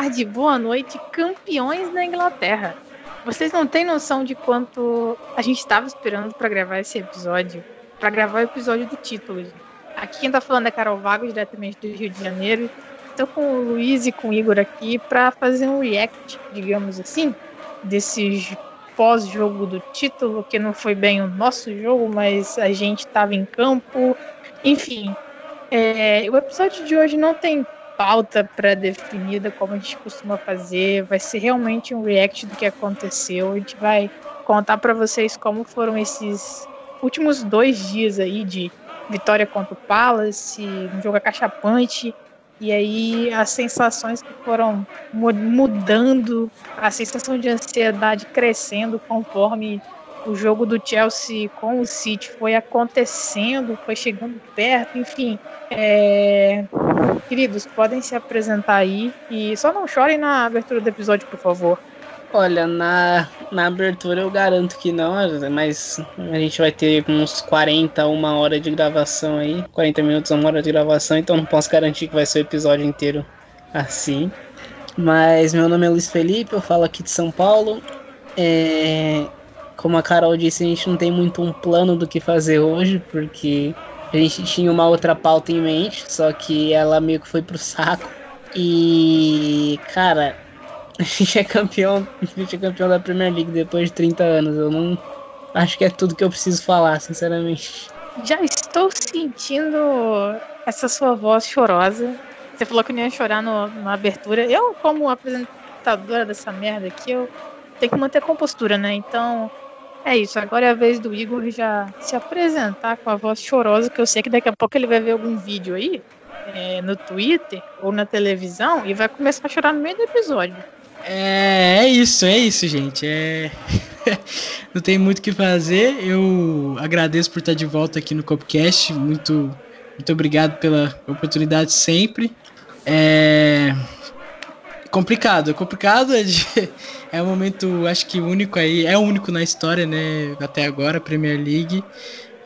tarde, boa noite, campeões da Inglaterra. Vocês não têm noção de quanto a gente estava esperando para gravar esse episódio, para gravar o episódio do título. Aqui quem tá falando é Carol Vago, diretamente do Rio de Janeiro. Estou com o Luiz e com o Igor aqui para fazer um react, digamos assim, desses pós-jogo do título, que não foi bem o nosso jogo, mas a gente estava em campo. Enfim, é, o episódio de hoje não tem pauta pré-definida como a gente costuma fazer. Vai ser realmente um react do que aconteceu. A gente vai contar para vocês como foram esses últimos dois dias aí de vitória contra o Palace, um jogo acachapante. E aí as sensações que foram mudando, a sensação de ansiedade crescendo conforme o jogo do Chelsea com o City foi acontecendo, foi chegando perto, enfim. É... Queridos, podem se apresentar aí e só não chorem na abertura do episódio, por favor. Olha, na, na abertura eu garanto que não, mas a gente vai ter uns 40, uma hora de gravação aí. 40 minutos, uma hora de gravação, então não posso garantir que vai ser o episódio inteiro assim. Mas meu nome é Luiz Felipe, eu falo aqui de São Paulo. É, como a Carol disse, a gente não tem muito um plano do que fazer hoje, porque a gente tinha uma outra pauta em mente, só que ela meio que foi pro saco. E, cara, a gente é campeão, a gente é campeão da Premier League depois de 30 anos. Eu não acho que é tudo que eu preciso falar, sinceramente. Já estou sentindo essa sua voz chorosa. Você falou que não ia chorar no, na abertura. Eu, como apresentadora dessa merda aqui, eu tenho que manter compostura, né? Então, é isso. Agora é a vez do Igor já se apresentar com a voz chorosa, que eu sei que daqui a pouco ele vai ver algum vídeo aí é, no Twitter ou na televisão e vai começar a chorar no meio do episódio. É, é isso, é isso, gente. É... Não tem muito o que fazer. Eu agradeço por estar de volta aqui no Copcast. Muito, muito obrigado pela oportunidade sempre. É complicado, complicado. É, de... é um momento, acho que único aí. É o único na história, né? Até agora, Premier League.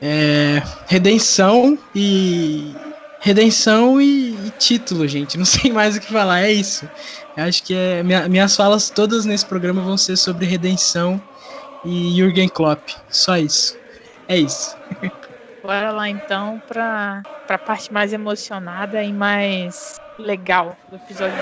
É... Redenção e. Redenção e... e título, gente. Não sei mais o que falar, é isso. Acho que é, minha, minhas falas todas nesse programa vão ser sobre redenção e Jürgen Klopp. Só isso. É isso. Bora lá então para a parte mais emocionada e mais legal do episódio.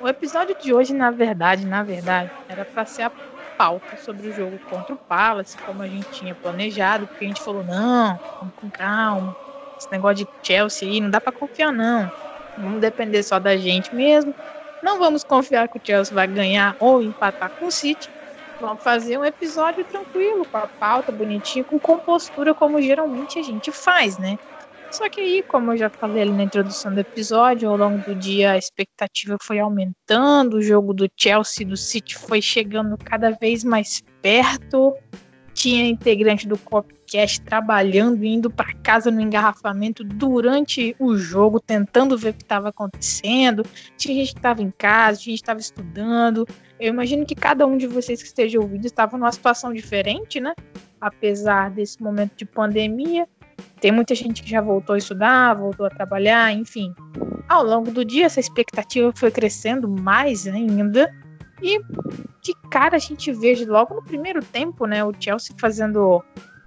O episódio de hoje, na verdade, na verdade, era para ser a pauta sobre o jogo contra o Palace, como a gente tinha planejado, porque a gente falou, não, vamos com calma, esse negócio de Chelsea aí, não dá para confiar não, vamos depender só da gente mesmo, não vamos confiar que o Chelsea vai ganhar ou empatar com o City, vamos fazer um episódio tranquilo, com a pauta bonitinha, com compostura, como geralmente a gente faz, né? Só que aí, como eu já falei ali na introdução do episódio, ao longo do dia a expectativa foi aumentando, o jogo do Chelsea do City foi chegando cada vez mais perto. Tinha integrante do Copcast trabalhando, indo para casa no engarrafamento durante o jogo, tentando ver o que estava acontecendo. Tinha gente que estava em casa, tinha gente que estava estudando. Eu imagino que cada um de vocês que esteja ouvindo estava numa situação diferente, né? Apesar desse momento de pandemia. Tem muita gente que já voltou a estudar, voltou a trabalhar, enfim. Ao longo do dia, essa expectativa foi crescendo mais ainda. E de cara a gente vê logo no primeiro tempo, né, o Chelsea fazendo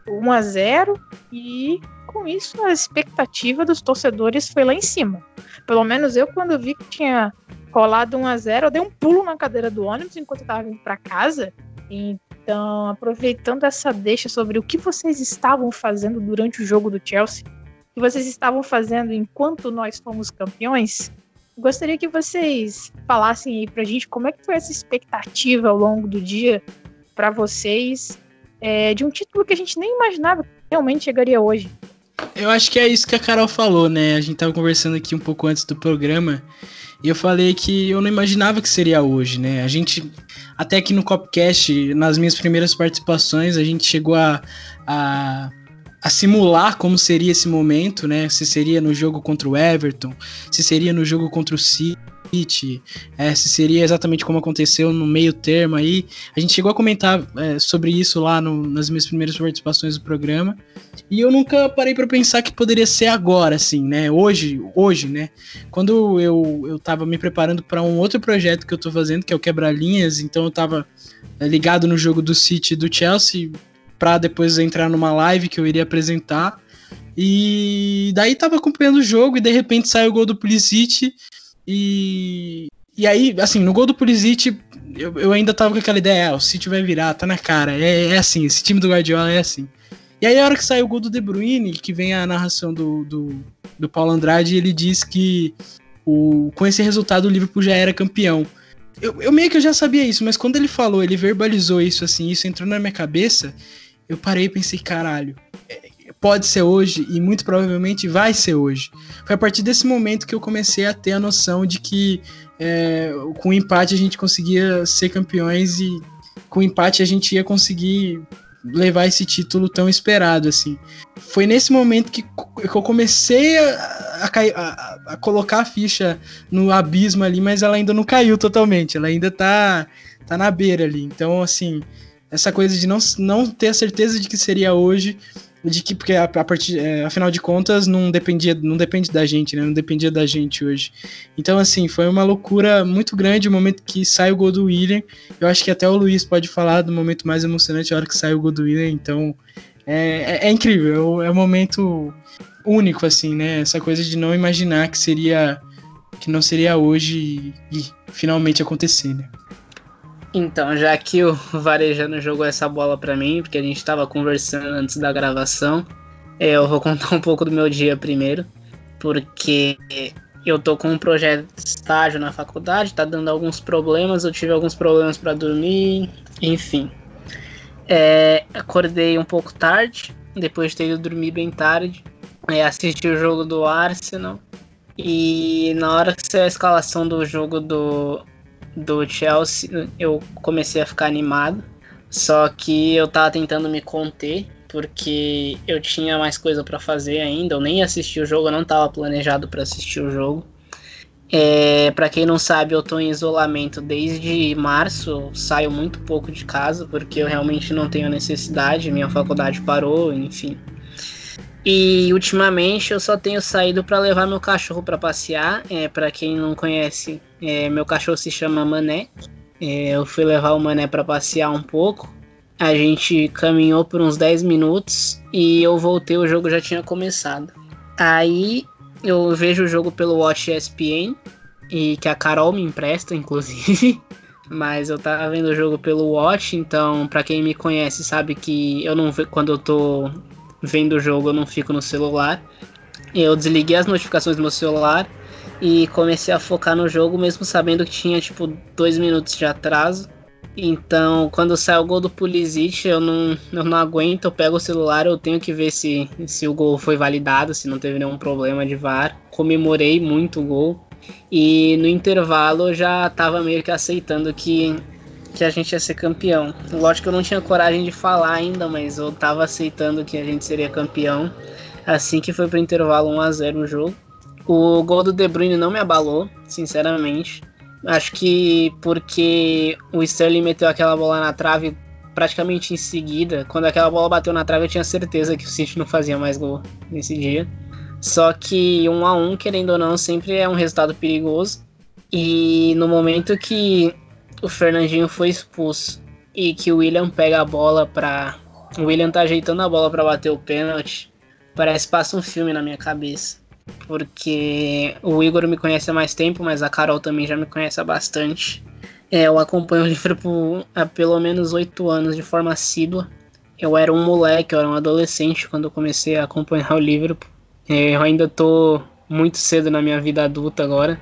1 a 0 e com isso a expectativa dos torcedores foi lá em cima. Pelo menos eu quando vi que tinha rolado 1 a 0, eu dei um pulo na cadeira do ônibus enquanto eu tava vindo para casa. Então, aproveitando essa deixa sobre o que vocês estavam fazendo durante o jogo do Chelsea, o que vocês estavam fazendo enquanto nós fomos campeões, gostaria que vocês falassem aí pra gente como é que foi essa expectativa ao longo do dia para vocês é, de um título que a gente nem imaginava que realmente chegaria hoje. Eu acho que é isso que a Carol falou, né? A gente tava conversando aqui um pouco antes do programa e eu falei que eu não imaginava que seria hoje, né? A gente, até aqui no Copcast, nas minhas primeiras participações, a gente chegou a, a, a, simular como seria esse momento, né? Se seria no jogo contra o Everton, se seria no jogo contra o City. É, se seria exatamente como aconteceu no meio termo aí. A gente chegou a comentar é, sobre isso lá no, nas minhas primeiras participações do programa. E eu nunca parei para pensar que poderia ser agora, assim, né? Hoje, hoje, né? Quando eu, eu tava me preparando para um outro projeto que eu tô fazendo, que é o Quebra-Linhas, então eu tava é, ligado no jogo do City e do Chelsea para depois entrar numa live que eu iria apresentar. E daí tava acompanhando o jogo e de repente sai o gol do Pulisic e e aí, assim, no gol do Pulisic, eu, eu ainda tava com aquela ideia, ah, o City vai virar, tá na cara. É, é assim, esse time do Guardiola é assim. E aí, a hora que sai o gol do De Bruyne, que vem a narração do, do, do Paulo Andrade, ele diz que o, com esse resultado o Liverpool já era campeão. Eu, eu meio que eu já sabia isso, mas quando ele falou, ele verbalizou isso assim, isso entrou na minha cabeça, eu parei e pensei, caralho, pode ser hoje e muito provavelmente vai ser hoje. Foi a partir desse momento que eu comecei a ter a noção de que é, com o empate a gente conseguia ser campeões e com o empate a gente ia conseguir levar esse título tão esperado assim. Foi nesse momento que, que eu comecei a, a, a, colocar a ficha no abismo ali, mas ela ainda não caiu totalmente, ela ainda tá, tá na beira ali. Então, assim, essa coisa de não, não ter a certeza de que seria hoje de que porque a, a partir, é, afinal de contas não dependia, não depende da gente, né? Não dependia da gente hoje. Então assim, foi uma loucura muito grande o momento que sai o gol do William. Eu acho que até o Luiz pode falar do momento mais emocionante a hora que sai o gol do William, então é, é, é incrível, é um momento único assim, né? Essa coisa de não imaginar que seria que não seria hoje e, e finalmente acontecer, né? Então, já que o Varejano jogou essa bola para mim, porque a gente estava conversando antes da gravação, é, eu vou contar um pouco do meu dia primeiro, porque eu tô com um projeto de estágio na faculdade, tá dando alguns problemas, eu tive alguns problemas para dormir, enfim. É, acordei um pouco tarde, depois de ter ido dormir bem tarde, é, assisti o jogo do Arsenal, e na hora que saiu a escalação do jogo do do Chelsea, eu comecei a ficar animado. Só que eu tava tentando me conter, porque eu tinha mais coisa para fazer ainda. Eu nem assisti o jogo, eu não tava planejado para assistir o jogo. É, para quem não sabe, eu tô em isolamento desde março, saio muito pouco de casa porque eu realmente não tenho necessidade, minha faculdade parou, enfim. E ultimamente eu só tenho saído para levar meu cachorro para passear. É, para quem não conhece, é, meu cachorro se chama Mané. É, eu fui levar o Mané para passear um pouco. A gente caminhou por uns 10 minutos e eu voltei, o jogo já tinha começado. Aí eu vejo o jogo pelo Watch ESPN e que a Carol me empresta, inclusive. Mas eu tava vendo o jogo pelo Watch, então para quem me conhece sabe que eu não quando eu tô vendo o jogo, eu não fico no celular. Eu desliguei as notificações do meu celular e comecei a focar no jogo, mesmo sabendo que tinha tipo dois minutos de atraso. Então, quando sai o gol do Pulisic, eu não, eu não aguento, eu pego o celular, eu tenho que ver se, se o gol foi validado, se não teve nenhum problema de VAR. Comemorei muito o gol. E no intervalo eu já tava meio que aceitando que que a gente ia ser campeão. Lógico que eu não tinha coragem de falar ainda, mas eu tava aceitando que a gente seria campeão. Assim que foi pro intervalo 1 a 0 o jogo. O gol do De Bruyne não me abalou, sinceramente. Acho que porque o Sterling meteu aquela bola na trave praticamente em seguida. Quando aquela bola bateu na trave, eu tinha certeza que o City não fazia mais gol nesse dia. Só que um a um, querendo ou não, sempre é um resultado perigoso. E no momento que o Fernandinho foi expulso e que o William pega a bola pra. O William tá ajeitando a bola para bater o pênalti. Parece que passa um filme na minha cabeça. Porque o Igor me conhece há mais tempo, mas a Carol também já me conhece há bastante. É, eu acompanho o Liverpool há pelo menos oito anos de forma assídua. Eu era um moleque, eu era um adolescente quando eu comecei a acompanhar o Liverpool. É, eu ainda tô muito cedo na minha vida adulta agora.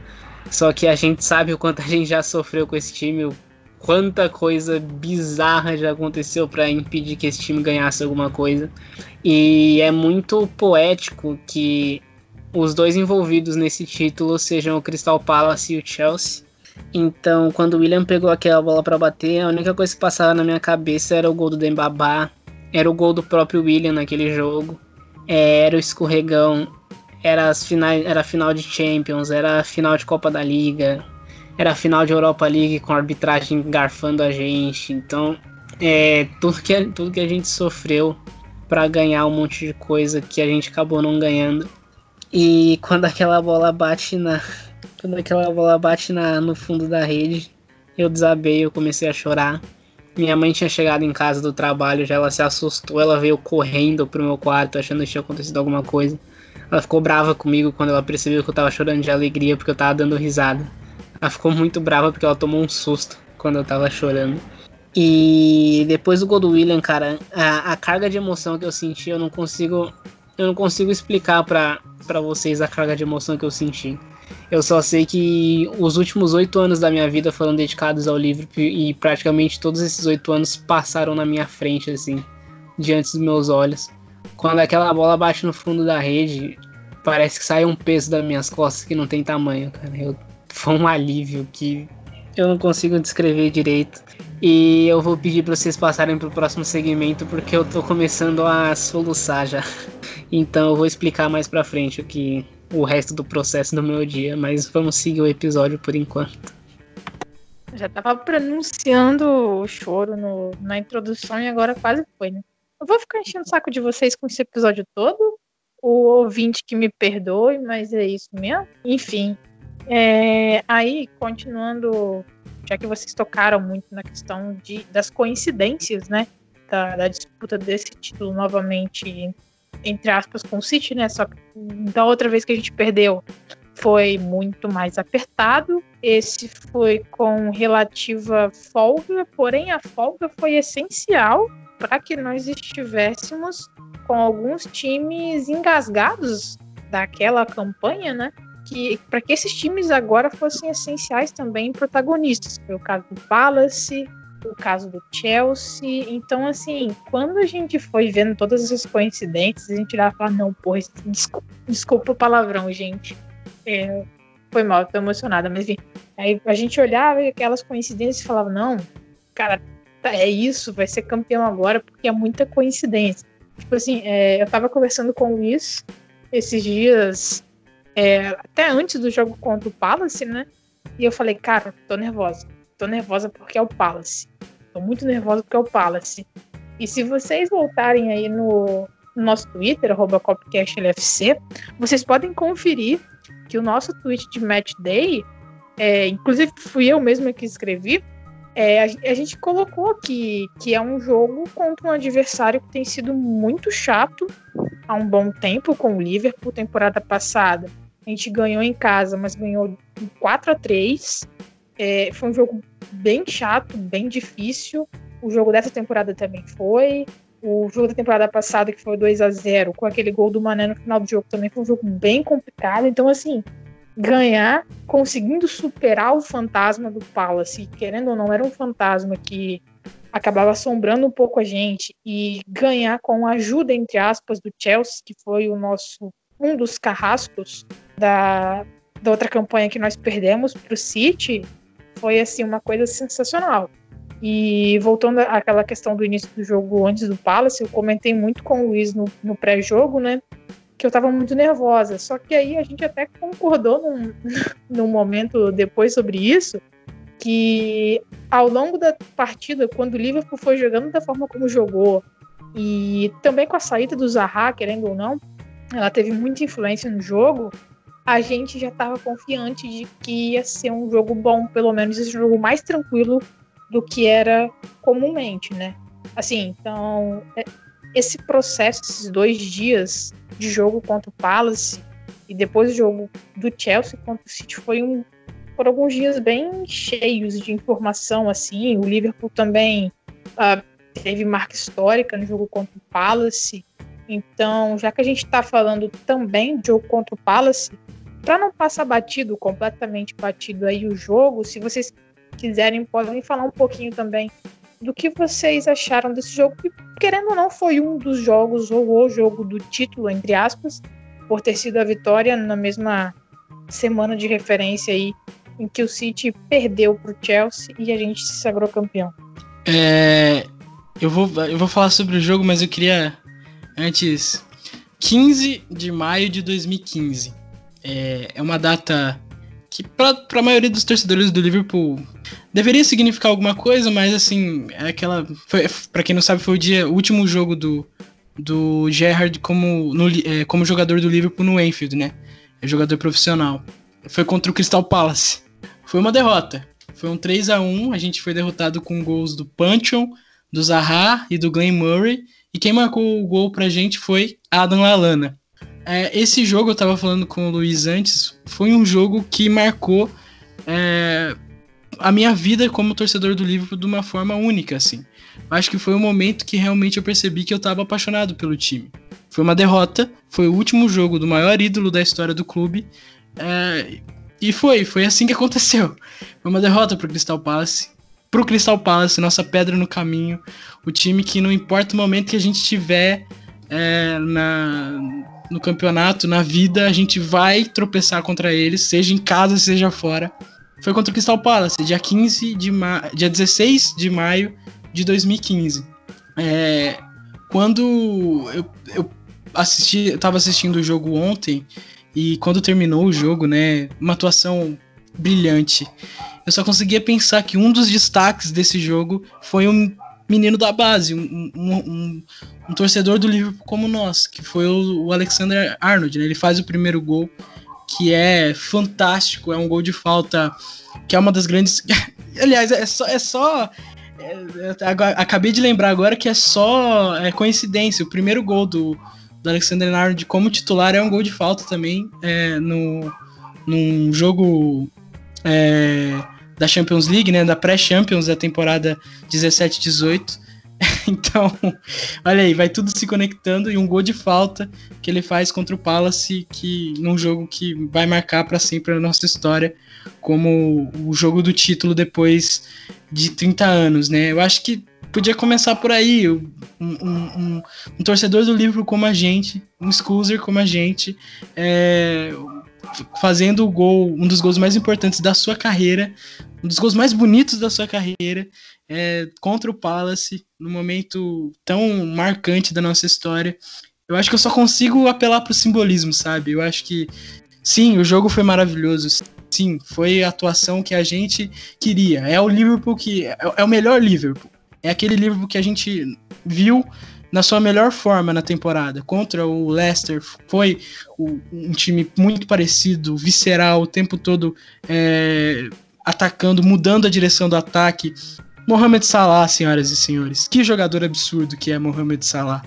Só que a gente sabe o quanto a gente já sofreu com esse time, o quanta coisa bizarra já aconteceu para impedir que esse time ganhasse alguma coisa. E é muito poético que os dois envolvidos nesse título sejam o Crystal Palace e o Chelsea. Então, quando o William pegou aquela bola para bater, a única coisa que passava na minha cabeça era o gol do Dembabá, era o gol do próprio William naquele jogo, é, era o escorregão, era as finais, era final de Champions, era final de Copa da Liga. era final de Europa League com a arbitragem garfando a gente. Então, é, tudo, que, tudo que a gente sofreu para ganhar um monte de coisa que a gente acabou não ganhando. E quando aquela bola bate na. Quando aquela bola bate na, no fundo da rede, eu desabei, eu comecei a chorar. Minha mãe tinha chegado em casa do trabalho, já ela se assustou, ela veio correndo pro meu quarto achando que tinha acontecido alguma coisa. Ela ficou brava comigo quando ela percebeu que eu tava chorando de alegria porque eu tava dando risada. Ela ficou muito brava porque ela tomou um susto quando eu tava chorando. E depois do gol William, cara, a, a carga de emoção que eu senti, eu não consigo. Eu não consigo explicar para vocês a carga de emoção que eu senti. Eu só sei que os últimos oito anos da minha vida foram dedicados ao livro e praticamente todos esses oito anos passaram na minha frente, assim, diante dos meus olhos. Quando aquela bola bate no fundo da rede, parece que sai um peso das minhas costas que não tem tamanho, cara. Eu, foi um alívio que eu não consigo descrever direito. E eu vou pedir para vocês passarem para o próximo segmento porque eu tô começando a soluçar já. Então eu vou explicar mais para frente o que o resto do processo do meu dia, mas vamos seguir o episódio por enquanto. Já tava pronunciando o choro no, na introdução e agora quase foi, né? Eu vou ficar enchendo o saco de vocês com esse episódio todo. O ouvinte que me perdoe, mas é isso mesmo. Enfim, é, aí, continuando, já que vocês tocaram muito na questão de, das coincidências, né? Da, da disputa desse título novamente, entre aspas, com o City, né? Só que da outra vez que a gente perdeu foi muito mais apertado. Esse foi com relativa folga, porém a folga foi essencial para que nós estivéssemos com alguns times engasgados daquela campanha, né? que para que esses times agora fossem essenciais também protagonistas. Foi o caso do Palace, o caso do Chelsea. Então, assim, quando a gente foi vendo todas essas coincidências, a gente irá falar, não, porra, desculpa, desculpa o palavrão, gente. É, foi mal, tô emocionada, mas enfim. Aí a gente olhava aquelas coincidências e falava, não, cara, é isso, vai ser campeão agora, porque é muita coincidência. Tipo assim, é, eu tava conversando com o Luiz esses dias é, até antes do jogo contra o Palace, né? E eu falei, cara, tô nervosa. Tô nervosa porque é o Palace. Tô muito nervosa porque é o Palace. E se vocês voltarem aí no, no nosso Twitter, CopcastLFC, vocês podem conferir que o nosso tweet de Match Day, é, inclusive fui eu mesma que escrevi, é, a, a, gente colocou aqui que é um jogo contra um adversário que tem sido muito chato há um bom tempo com o Liverpool, temporada passada. A gente ganhou em casa, mas ganhou 4 a 3 é, Foi um jogo bem chato, bem difícil. O jogo dessa temporada também foi. O jogo da temporada passada, que foi 2 a 0 com aquele gol do Mané no final do jogo, também foi um jogo bem complicado. Então, assim, ganhar, conseguindo superar o fantasma do Palace, querendo ou não, era um fantasma que acabava assombrando um pouco a gente, e ganhar com a ajuda, entre aspas, do Chelsea, que foi o nosso um dos carrascos da, da outra campanha que nós perdemos para o City, foi assim uma coisa sensacional. E voltando àquela questão do início do jogo antes do Palace, eu comentei muito com o Luiz no, no pré-jogo, né? Que eu estava muito nervosa. Só que aí a gente até concordou num, num momento depois sobre isso, que ao longo da partida, quando o Liverpool foi jogando da forma como jogou, e também com a saída do Zaha, querendo ou não, ela teve muita influência no jogo, a gente já estava confiante de que ia ser um jogo bom, pelo menos esse jogo mais tranquilo do que era comumente, né? Assim, então, é, esse processo, esses dois dias de jogo contra o Palace e depois o jogo do Chelsea contra o City foi um foram alguns dias bem cheios de informação, assim. O Liverpool também uh, teve marca histórica no jogo contra o Palace. Então, já que a gente está falando também de jogo contra o Palace, para não passar batido, completamente batido aí o jogo, se vocês quiserem, podem falar um pouquinho também do que vocês acharam desse jogo, que querendo ou não foi um dos jogos, ou o jogo do título, entre aspas, por ter sido a vitória na mesma semana de referência aí em que o City perdeu para o Chelsea e a gente se sagrou campeão. É, eu, vou, eu vou falar sobre o jogo, mas eu queria antes. 15 de maio de 2015. É, é uma data que para a maioria dos torcedores do Liverpool deveria significar alguma coisa, mas assim, é aquela. Para quem não sabe, foi o dia, o último jogo do, do Gerrard como, no, é, como jogador do Liverpool no Enfield, né? É jogador profissional. Foi contra o Crystal Palace. Foi uma derrota. Foi um 3 a 1 A gente foi derrotado com gols do Panchon, do Zaha e do Glenn Murray. E quem marcou o gol pra gente foi Adam Lallana. É, esse jogo, eu tava falando com o Luiz antes, foi um jogo que marcou é, a minha vida como torcedor do Liverpool de uma forma única, assim. Acho que foi o momento que realmente eu percebi que eu tava apaixonado pelo time. Foi uma derrota, foi o último jogo do maior ídolo da história do clube. É, e foi, foi assim que aconteceu. Foi uma derrota pro Crystal Palace. Pro Crystal Palace, nossa pedra no caminho. O time que não importa o momento que a gente tiver é, na, no campeonato, na vida, a gente vai tropeçar contra eles, seja em casa, seja fora. Foi contra o Crystal Palace, dia 15 de ma dia 16 de maio de 2015. É, quando eu, eu assisti, eu tava assistindo o jogo ontem e quando terminou o jogo, né, uma atuação brilhante. Eu só conseguia pensar que um dos destaques desse jogo foi um menino da base, um, um, um, um torcedor do Liverpool como nós, que foi o, o Alexander Arnold. Né? Ele faz o primeiro gol, que é fantástico, é um gol de falta, que é uma das grandes. Aliás, é só. É só é, agora, acabei de lembrar agora que é só é, coincidência. O primeiro gol do, do Alexander Arnold como titular é um gol de falta também é, no, num jogo é, da Champions League, né, da pré-Champions da temporada 17-18. então, olha aí, vai tudo se conectando e um gol de falta que ele faz contra o Palace, que num jogo que vai marcar para sempre a nossa história como o jogo do título depois de 30 anos, né? Eu acho que podia começar por aí, um, um, um torcedor do livro como a gente, um Scuser como a gente, é, fazendo o gol, um dos gols mais importantes da sua carreira, um dos gols mais bonitos da sua carreira, é, contra o Palace, no momento tão marcante da nossa história. Eu acho que eu só consigo apelar para o simbolismo, sabe? Eu acho que sim, o jogo foi maravilhoso. Sim, foi a atuação que a gente queria. É o Liverpool que é, é o melhor Liverpool. É aquele Liverpool que a gente viu na sua melhor forma na temporada. Contra o Leicester foi um time muito parecido, visceral, o tempo todo é, atacando, mudando a direção do ataque. Mohamed Salah, senhoras e senhores. Que jogador absurdo que é Mohamed Salah.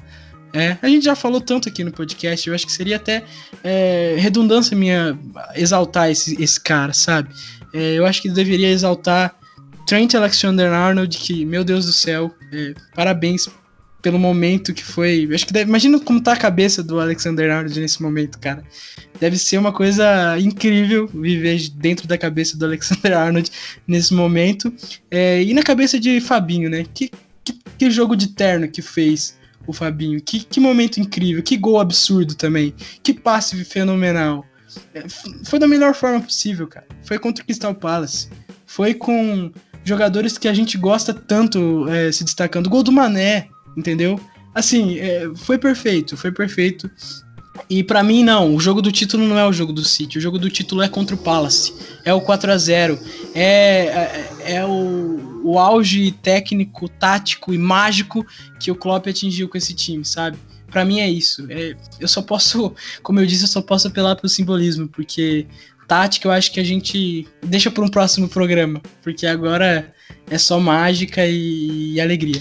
É, a gente já falou tanto aqui no podcast, eu acho que seria até é, redundância minha exaltar esse, esse cara, sabe? É, eu acho que deveria exaltar Trent Alexander-Arnold, que, meu Deus do céu, é, parabéns pelo momento que foi. Acho que deve, imagina como tá a cabeça do Alexander Arnold nesse momento, cara. Deve ser uma coisa incrível viver dentro da cabeça do Alexander Arnold nesse momento. É, e na cabeça de Fabinho, né? Que, que, que, jogo de terno que fez o Fabinho. Que, que momento incrível, que gol absurdo também. Que passe fenomenal. É, foi da melhor forma possível, cara. Foi contra o Crystal Palace. Foi com jogadores que a gente gosta tanto é, se destacando. Gol do Mané, entendeu? Assim, é, foi perfeito, foi perfeito. E para mim, não, o jogo do título não é o jogo do City, o jogo do título é contra o Palace, é o 4 a 0 é, é, é o, o auge técnico, tático e mágico que o Klopp atingiu com esse time, sabe? Para mim é isso. É, eu só posso, como eu disse, eu só posso apelar pro simbolismo, porque tática eu acho que a gente deixa para um próximo programa, porque agora é só mágica e, e alegria.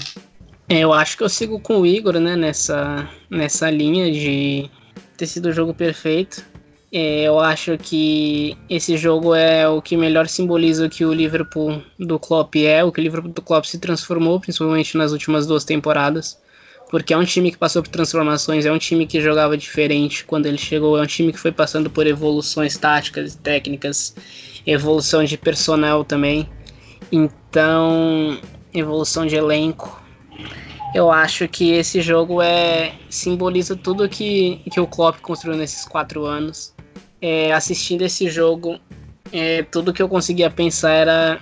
É, eu acho que eu sigo com o Igor, né, nessa, nessa linha de ter sido o jogo perfeito. É, eu acho que esse jogo é o que melhor simboliza o que o Liverpool do Klopp é, o que o Liverpool do Klopp se transformou, principalmente nas últimas duas temporadas. Porque é um time que passou por transformações, é um time que jogava diferente quando ele chegou, é um time que foi passando por evoluções táticas e técnicas, evolução de personnel também. Então, evolução de elenco. Eu acho que esse jogo é simboliza tudo que, que o Klopp construiu nesses quatro anos. É, assistindo esse jogo, é, tudo que eu conseguia pensar era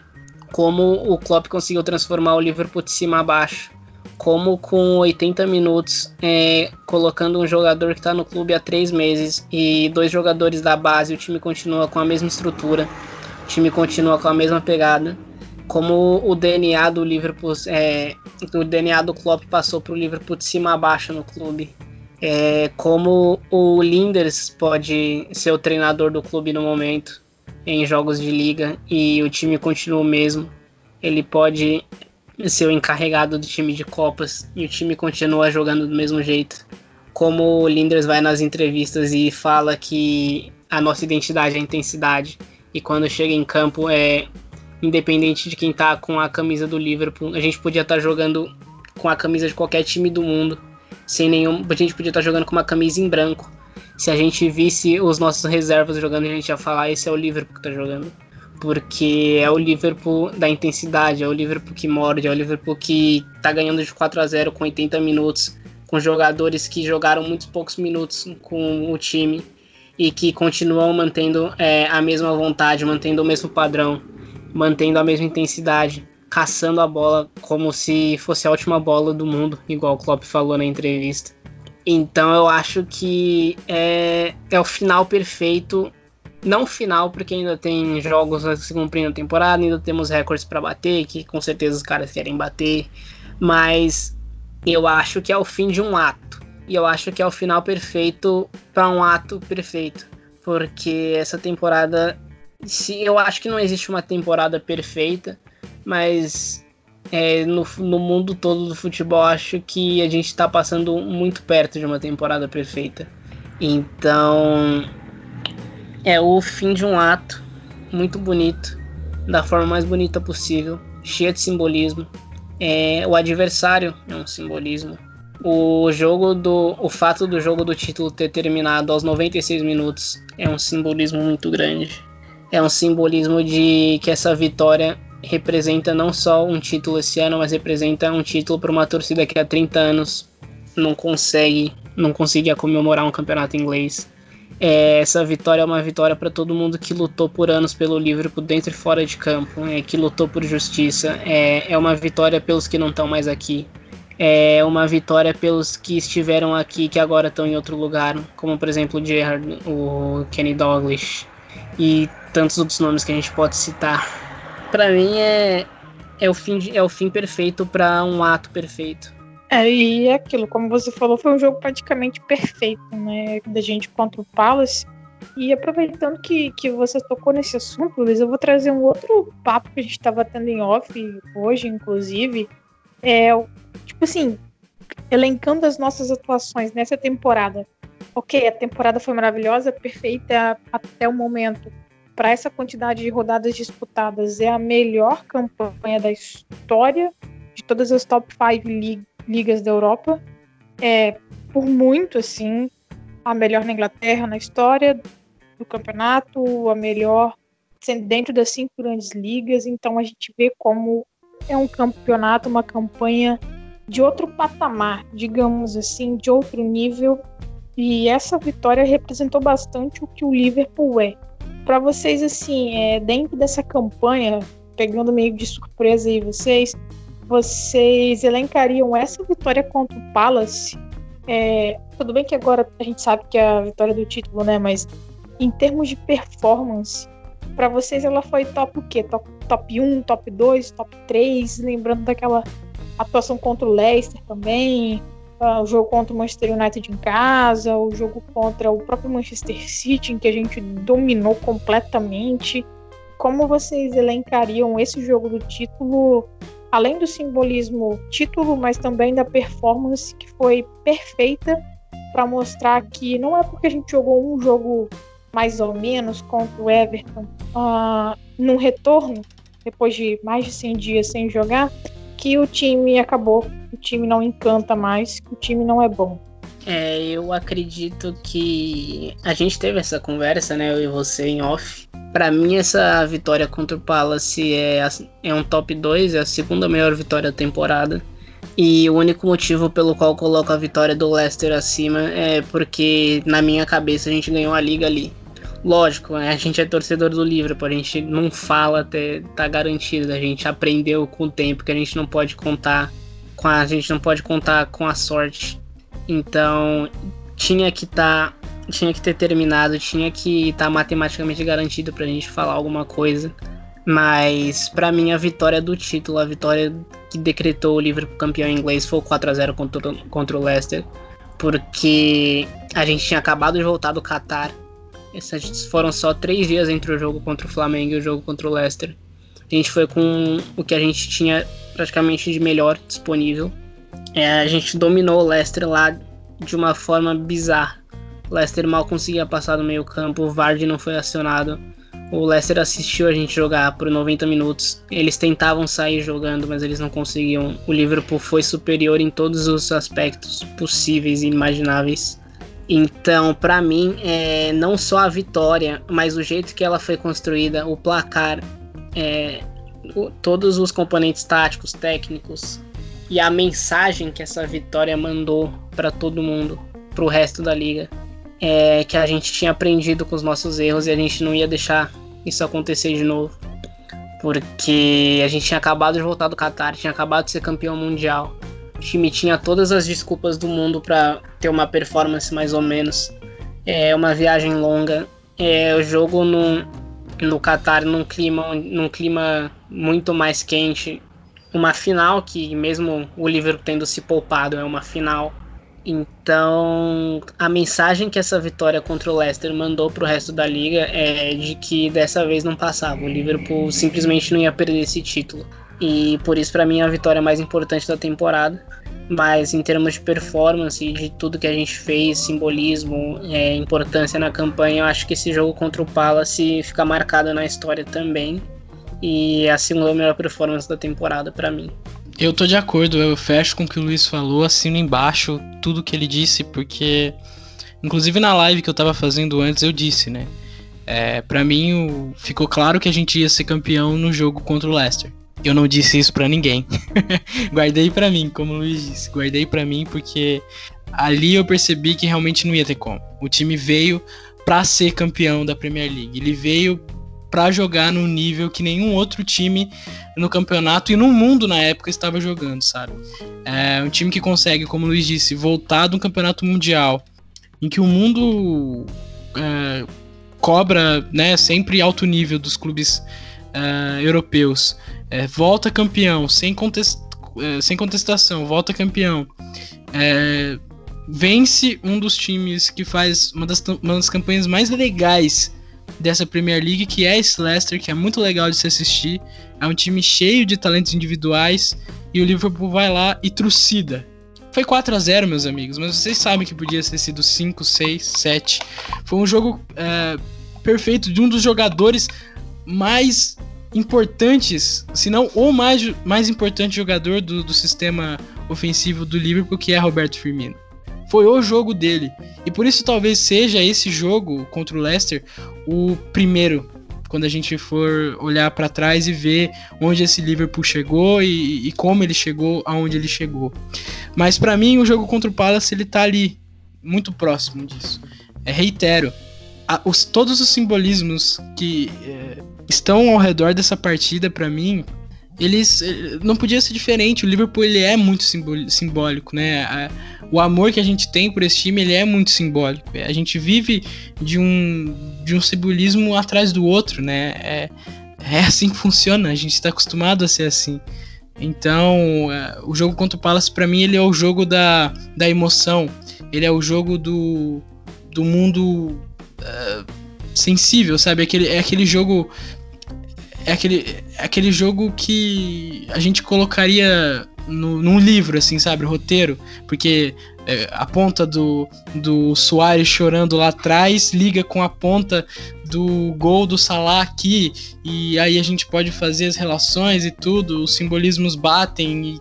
como o Klopp conseguiu transformar o Liverpool de cima a baixo. Como com 80 minutos, é, colocando um jogador que está no clube há três meses e dois jogadores da base, o time continua com a mesma estrutura. O time continua com a mesma pegada. Como o DNA do Liverpool, é, o DNA do Klopp passou para o Liverpool de cima a baixo no clube. É, como o Linders pode ser o treinador do clube no momento, em jogos de liga, e o time continua o mesmo. Ele pode ser o encarregado do time de Copas e o time continua jogando do mesmo jeito. Como o Linders vai nas entrevistas e fala que a nossa identidade é a intensidade, e quando chega em campo é independente de quem tá com a camisa do Liverpool, a gente podia estar tá jogando com a camisa de qualquer time do mundo, sem nenhum, a gente podia estar tá jogando com uma camisa em branco. Se a gente visse os nossos reservas jogando, a gente ia falar esse é o Liverpool que tá jogando porque é o Liverpool da intensidade, é o Liverpool que morde, é o Liverpool que tá ganhando de 4 a 0 com 80 minutos, com jogadores que jogaram muitos poucos minutos com o time e que continuam mantendo é, a mesma vontade, mantendo o mesmo padrão, mantendo a mesma intensidade, caçando a bola como se fosse a última bola do mundo, igual o Klopp falou na entrevista. Então eu acho que é, é o final perfeito não final, porque ainda tem jogos a se cumprir na temporada, ainda temos recordes para bater, que com certeza os caras querem bater. Mas eu acho que é o fim de um ato. E eu acho que é o final perfeito para um ato perfeito. Porque essa temporada. Se, eu acho que não existe uma temporada perfeita, mas é, no, no mundo todo do futebol acho que a gente está passando muito perto de uma temporada perfeita. Então é o fim de um ato muito bonito, da forma mais bonita possível, cheia de simbolismo. É, o adversário é um simbolismo. O jogo do, o fato do jogo do título ter terminado aos 96 minutos é um simbolismo muito grande. É um simbolismo de que essa vitória representa não só um título esse ano, mas representa um título para uma torcida que há 30 anos não consegue, não conseguia comemorar um campeonato inglês. É, essa vitória é uma vitória para todo mundo que lutou por anos pelo Liverpool dentro e fora de campo, é, que lutou por justiça. É, é uma vitória pelos que não estão mais aqui. É uma vitória pelos que estiveram aqui que agora estão em outro lugar, como por exemplo o Gerrard, o Kenny Douglas e tantos outros nomes que a gente pode citar. Para mim é, é, o fim, é o fim perfeito para um ato perfeito. É, e é aquilo, como você falou, foi um jogo praticamente perfeito, né? Da gente contra o Palace. E aproveitando que, que você tocou nesse assunto, Luiz, eu vou trazer um outro papo que a gente estava tendo em off hoje, inclusive. É, tipo assim, elencando as nossas atuações nessa temporada. Ok, a temporada foi maravilhosa, perfeita até o momento. Para essa quantidade de rodadas disputadas, é a melhor campanha da história de todas as top 5 leagues ligas da Europa. É, por muito, assim, a melhor na Inglaterra na história do campeonato, a melhor dentro das cinco grandes ligas. Então a gente vê como é um campeonato, uma campanha de outro patamar, digamos assim, de outro nível. E essa vitória representou bastante o que o Liverpool é. Para vocês, assim, é, dentro dessa campanha, pegando meio de surpresa aí vocês, vocês elencariam essa vitória contra o Palace? É, tudo bem que agora a gente sabe que é a vitória do título, né? Mas em termos de performance, para vocês ela foi top o quê? Top, top 1, top 2, top 3? Lembrando daquela atuação contra o Leicester também, uh, o jogo contra o Manchester United em casa, o jogo contra o próprio Manchester City, em que a gente dominou completamente. Como vocês elencariam esse jogo do título além do simbolismo título, mas também da performance que foi perfeita para mostrar que não é porque a gente jogou um jogo mais ou menos contra o Everton uh, num retorno, depois de mais de 100 dias sem jogar, que o time acabou, o time não encanta mais, que o time não é bom. É, eu acredito que a gente teve essa conversa, né, eu e você em off, para mim, essa vitória contra o Palace é, é um top 2, é a segunda melhor vitória da temporada. E o único motivo pelo qual coloco a vitória do Leicester acima é porque, na minha cabeça, a gente ganhou a liga ali. Lógico, a gente é torcedor do Liverpool, a gente não fala até tá garantido, a gente aprendeu com o tempo que a gente não pode contar com a, a gente não pode contar com a sorte. Então, tinha que estar tá tinha que ter terminado, tinha que estar tá matematicamente garantido pra gente falar alguma coisa. Mas para mim a vitória do título, a vitória que decretou o Liverpool campeão inglês foi o 4 a 0 contra, contra o Leicester, porque a gente tinha acabado de voltar do Qatar. Esses foram só três dias entre o jogo contra o Flamengo e o jogo contra o Leicester. A gente foi com o que a gente tinha praticamente de melhor disponível. É, a gente dominou o Leicester lá de uma forma bizarra. O Leicester mal conseguia passar do meio campo, o Vardy não foi acionado. O Leicester assistiu a gente jogar por 90 minutos. Eles tentavam sair jogando, mas eles não conseguiam. O Liverpool foi superior em todos os aspectos possíveis e imagináveis. Então, para mim, é, não só a vitória, mas o jeito que ela foi construída, o placar, é, o, todos os componentes táticos, técnicos e a mensagem que essa vitória mandou para todo mundo, para o resto da liga, é que a gente tinha aprendido com os nossos erros e a gente não ia deixar isso acontecer de novo. Porque a gente tinha acabado de voltar do Qatar, tinha acabado de ser campeão mundial. Time tinha todas as desculpas do mundo para ter uma performance mais ou menos. É uma viagem longa. É o jogo no, no Qatar num clima, num clima muito mais quente. Uma final que mesmo o Liverpool tendo se poupado é uma final então, a mensagem que essa vitória contra o Leicester mandou para o resto da liga é de que dessa vez não passava. O Liverpool simplesmente não ia perder esse título. E por isso, para mim, é a vitória mais importante da temporada. Mas em termos de performance e de tudo que a gente fez, simbolismo, é, importância na campanha, eu acho que esse jogo contra o Palace fica marcado na história também. E é a segunda melhor performance da temporada para mim. Eu tô de acordo, eu fecho com o que o Luiz falou, assino embaixo tudo que ele disse, porque inclusive na live que eu tava fazendo antes eu disse, né? É, para mim o, ficou claro que a gente ia ser campeão no jogo contra o Leicester. Eu não disse isso para ninguém. guardei para mim, como o Luiz disse, guardei para mim porque ali eu percebi que realmente não ia ter como. O time veio para ser campeão da Premier League. Ele veio para jogar no nível que nenhum outro time no campeonato e no mundo na época estava jogando, sabe? É um time que consegue, como o Luiz disse, voltar de um campeonato mundial em que o mundo é, cobra né, sempre alto nível dos clubes é, europeus. É, volta campeão, sem, contest, é, sem contestação, volta campeão. É, vence um dos times que faz uma das, uma das campanhas mais legais dessa Premier League, que é esse Leicester, que é muito legal de se assistir. É um time cheio de talentos individuais e o Liverpool vai lá e trucida. Foi 4 a 0 meus amigos, mas vocês sabem que podia ter sido 5, 6, 7. Foi um jogo é, perfeito de um dos jogadores mais importantes, se não o mais, mais importante jogador do, do sistema ofensivo do Liverpool, que é Roberto Firmino foi o jogo dele. E por isso talvez seja esse jogo contra o Leicester o primeiro quando a gente for olhar para trás e ver onde esse Liverpool chegou e, e como ele chegou aonde ele chegou. Mas para mim o jogo contra o Palace ele tá ali muito próximo disso. É, reitero, a, os, todos os simbolismos que é, estão ao redor dessa partida para mim eles eh, não podia ser diferente. O Liverpool ele é muito simbólico, né? O amor que a gente tem por esse time ele é muito simbólico. A gente vive de um de um simbolismo atrás do outro, né? É, é assim que funciona. A gente está acostumado a ser assim. Então, é, o jogo contra o Palace para mim ele é o jogo da, da emoção. Ele é o jogo do, do mundo uh, sensível, sabe? Aquele, é aquele jogo é aquele, é aquele jogo que a gente colocaria no, num livro, assim, sabe? Roteiro. Porque é, a ponta do, do Soares chorando lá atrás liga com a ponta do gol do Salah aqui. E aí a gente pode fazer as relações e tudo. Os simbolismos batem.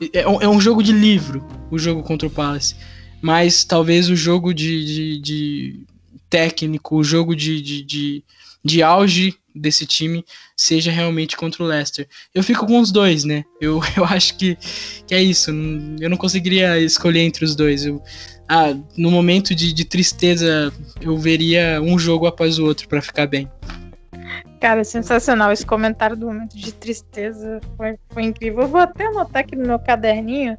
E, é, é um jogo de livro, o jogo contra o Palace. Mas talvez o jogo de, de, de técnico, o jogo de, de, de, de auge desse time seja realmente contra o Leicester. Eu fico com os dois, né? Eu, eu acho que, que é isso. Eu não conseguiria escolher entre os dois. Eu, ah, no momento de, de tristeza, eu veria um jogo após o outro para ficar bem. Cara, sensacional. Esse comentário do momento de tristeza foi, foi incrível. Eu vou até anotar aqui no meu caderninho,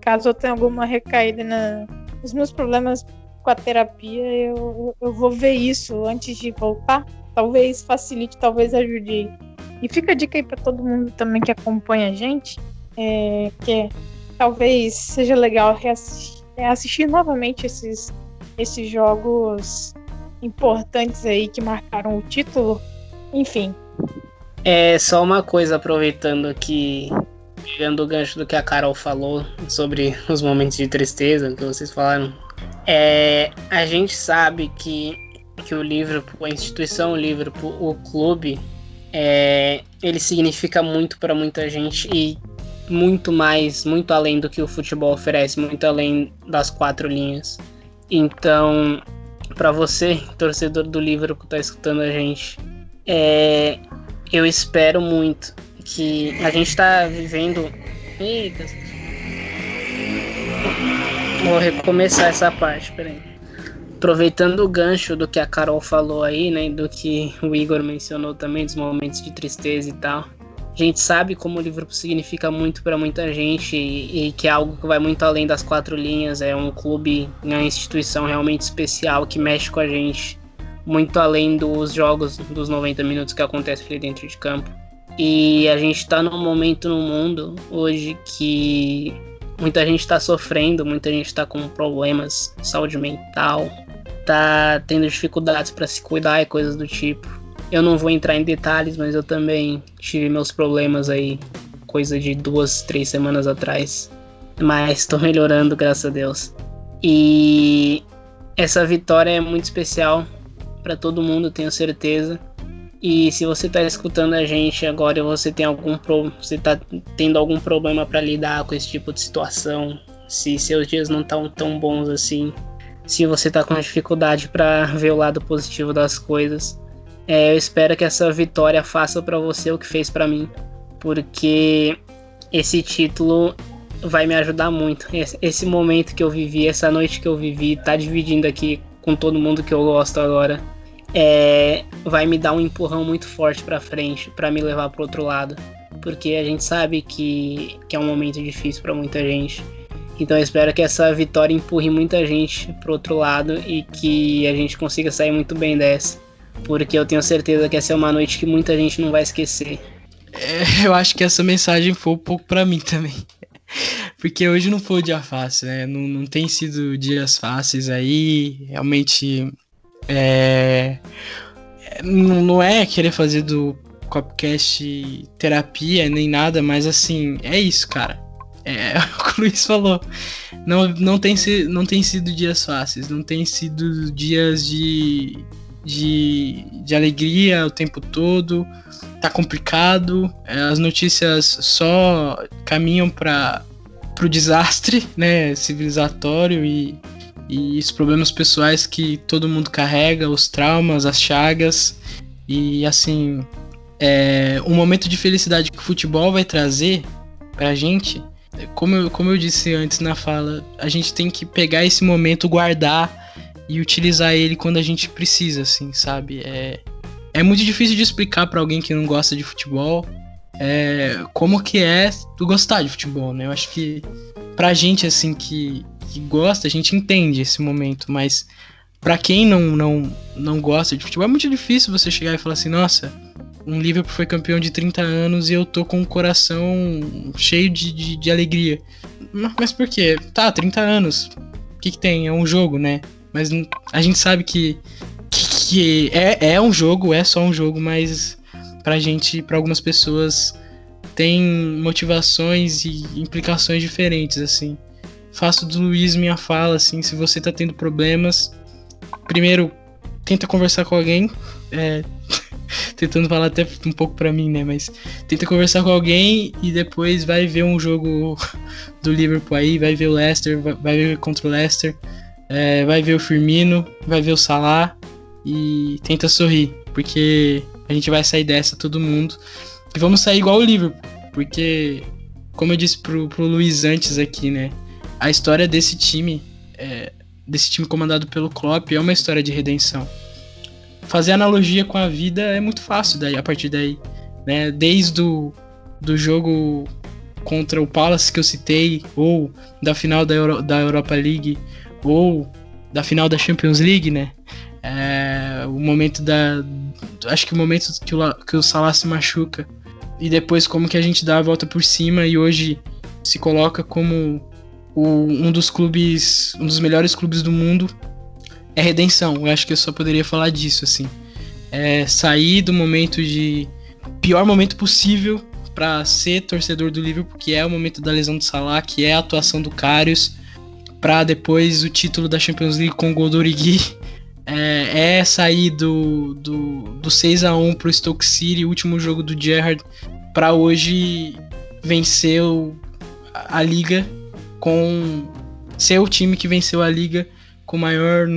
caso eu tenha alguma recaída na, nos meus problemas com a terapia, eu, eu vou ver isso antes de voltar. Talvez facilite, talvez ajude. E fica a dica aí para todo mundo também que acompanha a gente, é, que é, talvez seja legal reassistir, é, assistir novamente esses, esses jogos importantes aí que marcaram o título. Enfim. É só uma coisa, aproveitando que pegando o gancho do que a Carol falou sobre os momentos de tristeza que vocês falaram, é, a gente sabe que, que o Liverpool, a instituição Liverpool, o clube, é, ele significa muito para muita gente e muito mais, muito além do que o futebol oferece, muito além das quatro linhas. Então, para você, torcedor do Liverpool, tá escutando a gente, é, eu espero muito que a gente está vivendo. Eita. Vou recomeçar essa parte, peraí. Aproveitando o gancho do que a Carol falou aí, né? Do que o Igor mencionou também, dos momentos de tristeza e tal. A gente sabe como o livro significa muito para muita gente e, e, que é algo que vai muito além das quatro linhas. É um clube, uma instituição realmente especial que mexe com a gente, muito além dos jogos dos 90 minutos que acontece ali dentro de campo. E a gente está num momento no mundo hoje que muita gente está sofrendo, muita gente está com problemas de saúde mental, tá tendo dificuldades para se cuidar e coisas do tipo. Eu não vou entrar em detalhes, mas eu também tive meus problemas aí, coisa de duas, três semanas atrás. Mas estou melhorando, graças a Deus. E essa vitória é muito especial para todo mundo, tenho certeza. E se você está escutando a gente agora e você tem algum pro, você tá tendo algum problema para lidar com esse tipo de situação, se seus dias não estão tão bons assim, se você está com dificuldade para ver o lado positivo das coisas, é, eu espero que essa vitória faça para você o que fez para mim, porque esse título vai me ajudar muito. Esse, esse momento que eu vivi, essa noite que eu vivi, tá dividindo aqui com todo mundo que eu gosto agora é, vai me dar um empurrão muito forte para frente, para me levar para outro lado, porque a gente sabe que, que é um momento difícil para muita gente. Então eu espero que essa vitória empurre muita gente pro outro lado e que a gente consiga sair muito bem dessa. Porque eu tenho certeza que essa é uma noite que muita gente não vai esquecer. É, eu acho que essa mensagem foi um pouco para mim também. Porque hoje não foi um dia fácil, né? Não, não tem sido dias fáceis aí. Realmente é, não é querer fazer do Copcast terapia nem nada, mas assim, é isso, cara. É o que o Luiz falou. Não, não, tem, não tem sido dias fáceis, não tem sido dias de, de, de alegria o tempo todo. Tá complicado, é, as notícias só caminham para o desastre, né, civilizatório e e os problemas pessoais que todo mundo carrega, os traumas, as chagas e assim é, um momento de felicidade que o futebol vai trazer pra gente. Como eu, como eu disse antes na fala, a gente tem que pegar esse momento, guardar e utilizar ele quando a gente precisa, assim, sabe? É, é muito difícil de explicar para alguém que não gosta de futebol é, como que é tu gostar de futebol, né? Eu acho que pra gente, assim, que, que gosta, a gente entende esse momento, mas para quem não, não, não gosta de futebol, é muito difícil você chegar e falar assim, nossa, um Liverpool foi campeão de 30 anos e eu tô com o coração cheio de, de, de alegria. Mas por quê? Tá, 30 anos. O que, que tem? É um jogo, né? Mas a gente sabe que, que, que é, é um jogo, é só um jogo, mas pra gente, pra algumas pessoas, tem motivações e implicações diferentes, assim faço do Luiz minha fala, assim, se você tá tendo problemas, primeiro, tenta conversar com alguém, é, tentando falar até um pouco para mim, né, mas tenta conversar com alguém e depois vai ver um jogo do Liverpool aí, vai ver o Leicester, vai, ver contra o Leicester, é, vai ver o Firmino, vai ver o Salah e tenta sorrir, porque a gente vai sair dessa todo mundo e vamos sair igual o Liverpool, porque como eu disse pro, pro Luiz antes aqui, né, a história desse time, é, desse time comandado pelo Klopp, é uma história de redenção. Fazer analogia com a vida é muito fácil daí, a partir daí. Né? Desde o do jogo contra o Palace que eu citei, ou da final da, Euro, da Europa League, ou da final da Champions League, né? É, o momento da. Acho que o momento que o, que o Salah se machuca. E depois como que a gente dá a volta por cima e hoje se coloca como o, um dos clubes. um dos melhores clubes do mundo. É redenção. Eu acho que eu só poderia falar disso, assim. É sair do momento de. pior momento possível para ser torcedor do Liverpool, que é o momento da lesão do Salah, que é a atuação do Karius, para depois o título da Champions League com o gol do Origi. É, é sair do, do, do 6 a 1 pro Stoke City, último jogo do Gerrard, para hoje vencer a liga com ser o time que venceu a liga com maior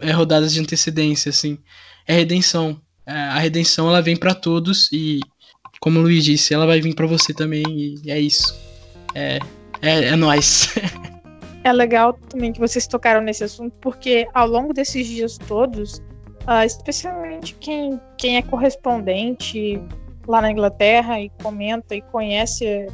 é, rodadas de antecedência, assim. É redenção. É, a redenção ela vem para todos e como o Luiz disse, ela vai vir para você também e é isso. É, é, é nóis. é legal também que vocês tocaram nesse assunto, porque ao longo desses dias todos, uh, especialmente quem, quem é correspondente lá na Inglaterra e comenta e conhece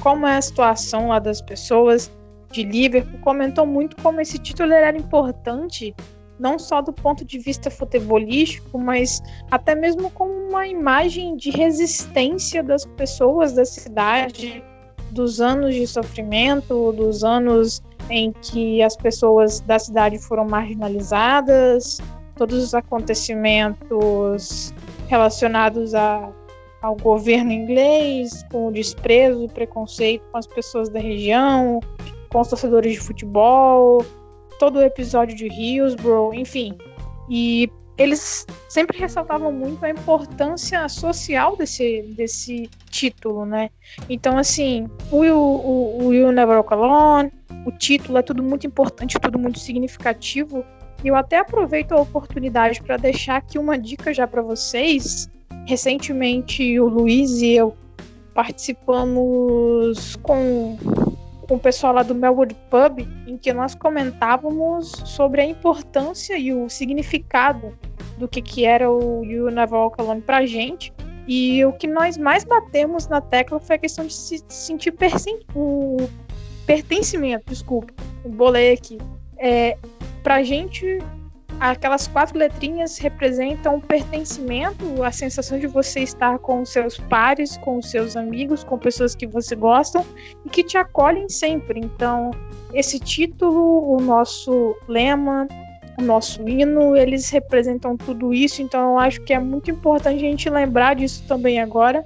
como é a situação lá das pessoas de Liverpool, comentou muito como esse título era importante não só do ponto de vista futebolístico, mas até mesmo como uma imagem de resistência das pessoas da cidade, dos anos de sofrimento, dos anos em que as pessoas da cidade foram marginalizadas, todos os acontecimentos relacionados a, ao governo inglês, com o desprezo e preconceito com as pessoas da região, com os torcedores de futebol, todo o episódio de Hillsborough, enfim. E eles sempre ressaltavam muito a importância social desse, desse título, né? Então, assim, o, o, o You Never Walk Alone, o título é tudo muito importante, tudo muito significativo. E eu até aproveito a oportunidade para deixar aqui uma dica já para vocês. Recentemente, o Luiz e eu participamos com com o pessoal lá do Melwood Pub, em que nós comentávamos sobre a importância e o significado do que, que era o You Never Walk Alone pra gente. E o que nós mais batemos na tecla foi a questão de se sentir o pertencimento, desculpa, o bolei aqui. É, pra gente, aquelas quatro letrinhas representam o pertencimento, a sensação de você estar com os seus pares, com os seus amigos, com pessoas que você gosta e que te acolhem sempre. Então, esse título, o nosso lema, o nosso hino, eles representam tudo isso. Então, eu acho que é muito importante a gente lembrar disso também agora,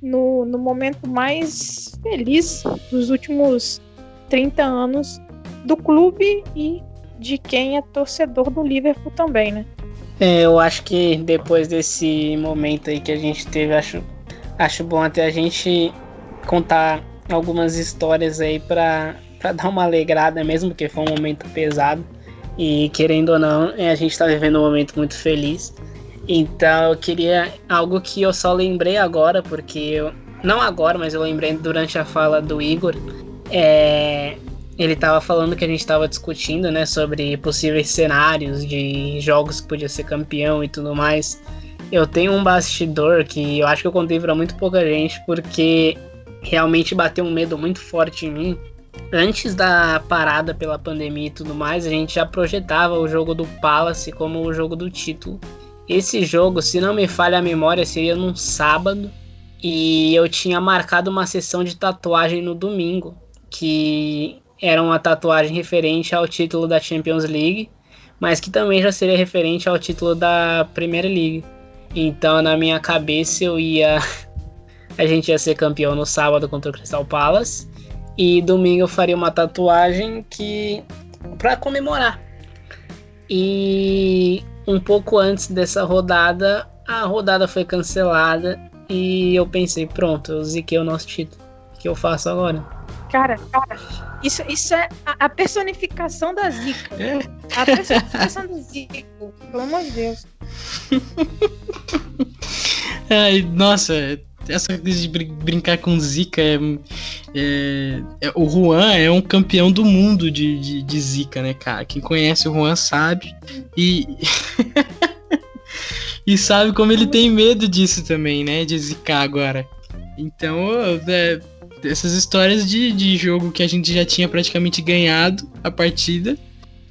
no, no momento mais feliz dos últimos 30 anos do clube e de quem é torcedor do Liverpool também, né? É, eu acho que depois desse momento aí que a gente teve, acho, acho bom até a gente contar algumas histórias aí para dar uma alegrada, mesmo que foi um momento pesado. E querendo ou não, é, a gente está vivendo um momento muito feliz. Então eu queria algo que eu só lembrei agora, porque eu, não agora, mas eu lembrei durante a fala do Igor. É, ele estava falando que a gente estava discutindo, né, sobre possíveis cenários de jogos que podia ser campeão e tudo mais. Eu tenho um bastidor que eu acho que eu contei para muito pouca gente, porque realmente bateu um medo muito forte em mim. Antes da parada pela pandemia e tudo mais, a gente já projetava o jogo do Palace como o jogo do título. Esse jogo, se não me falha a memória, seria num sábado. E eu tinha marcado uma sessão de tatuagem no domingo, que era uma tatuagem referente ao título da Champions League, mas que também já seria referente ao título da Premier League. Então, na minha cabeça, eu ia. A gente ia ser campeão no sábado contra o Crystal Palace. E domingo eu faria uma tatuagem que. para comemorar. E um pouco antes dessa rodada, a rodada foi cancelada. E eu pensei, pronto, eu ziquei o nosso título. O que eu faço agora? Cara, cara, isso, isso é a, a personificação da zica. É. A personificação do zico, pelo amor de Deus. Ai, nossa, essa coisa de brincar com Zika é, é, é, O Juan é um campeão do mundo de, de, de Zika, né, cara? Quem conhece o Juan sabe. E. e sabe como ele tem medo disso também, né? De zicar agora. Então, é, essas histórias de, de jogo que a gente já tinha praticamente ganhado a partida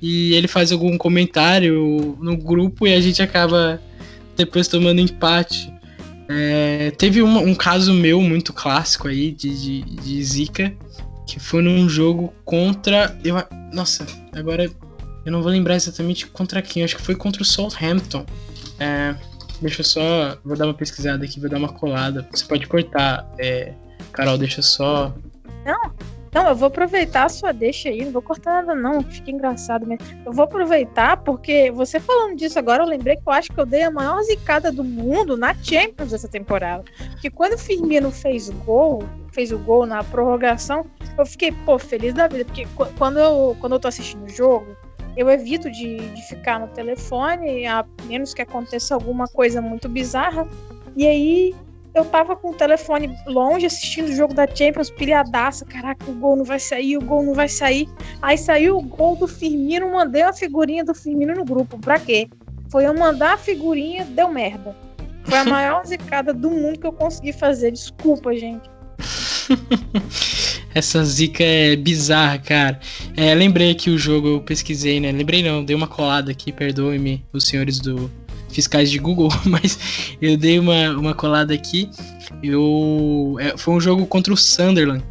e ele faz algum comentário no grupo e a gente acaba depois tomando empate. É, teve um, um, caso meu muito clássico aí de, de, de Zika, que foi num jogo contra. Eu, nossa, agora eu não vou lembrar exatamente contra quem, acho que foi contra o Southampton. É, deixa eu só. Vou dar uma pesquisada aqui, vou dar uma colada. Você pode cortar, é, Carol, deixa só. Não, não, eu vou aproveitar a sua deixa aí, não vou cortar nada não, fica engraçado mesmo. Eu vou aproveitar porque você falando disso agora, eu lembrei que eu acho que eu dei a maior zicada do mundo na Champions essa temporada. Que quando o Firmino fez gol, fez o gol na prorrogação, eu fiquei, pô, feliz da vida, porque quando eu, quando eu tô assistindo o jogo, eu evito de, de ficar no telefone, a menos que aconteça alguma coisa muito bizarra. E aí eu tava com o telefone longe assistindo o jogo da Champions, pilhadaça. Caraca, o gol não vai sair, o gol não vai sair. Aí saiu o gol do Firmino, mandei a figurinha do Firmino no grupo. Pra quê? Foi eu mandar a figurinha, deu merda. Foi a maior zicada do mundo que eu consegui fazer. Desculpa, gente. Essa zica é bizarra, cara. É, lembrei que o jogo eu pesquisei, né? Lembrei não, dei uma colada aqui, perdoe-me os senhores do fiscais de Google, mas eu dei uma, uma colada aqui. Eu é, foi um jogo contra o Sunderland,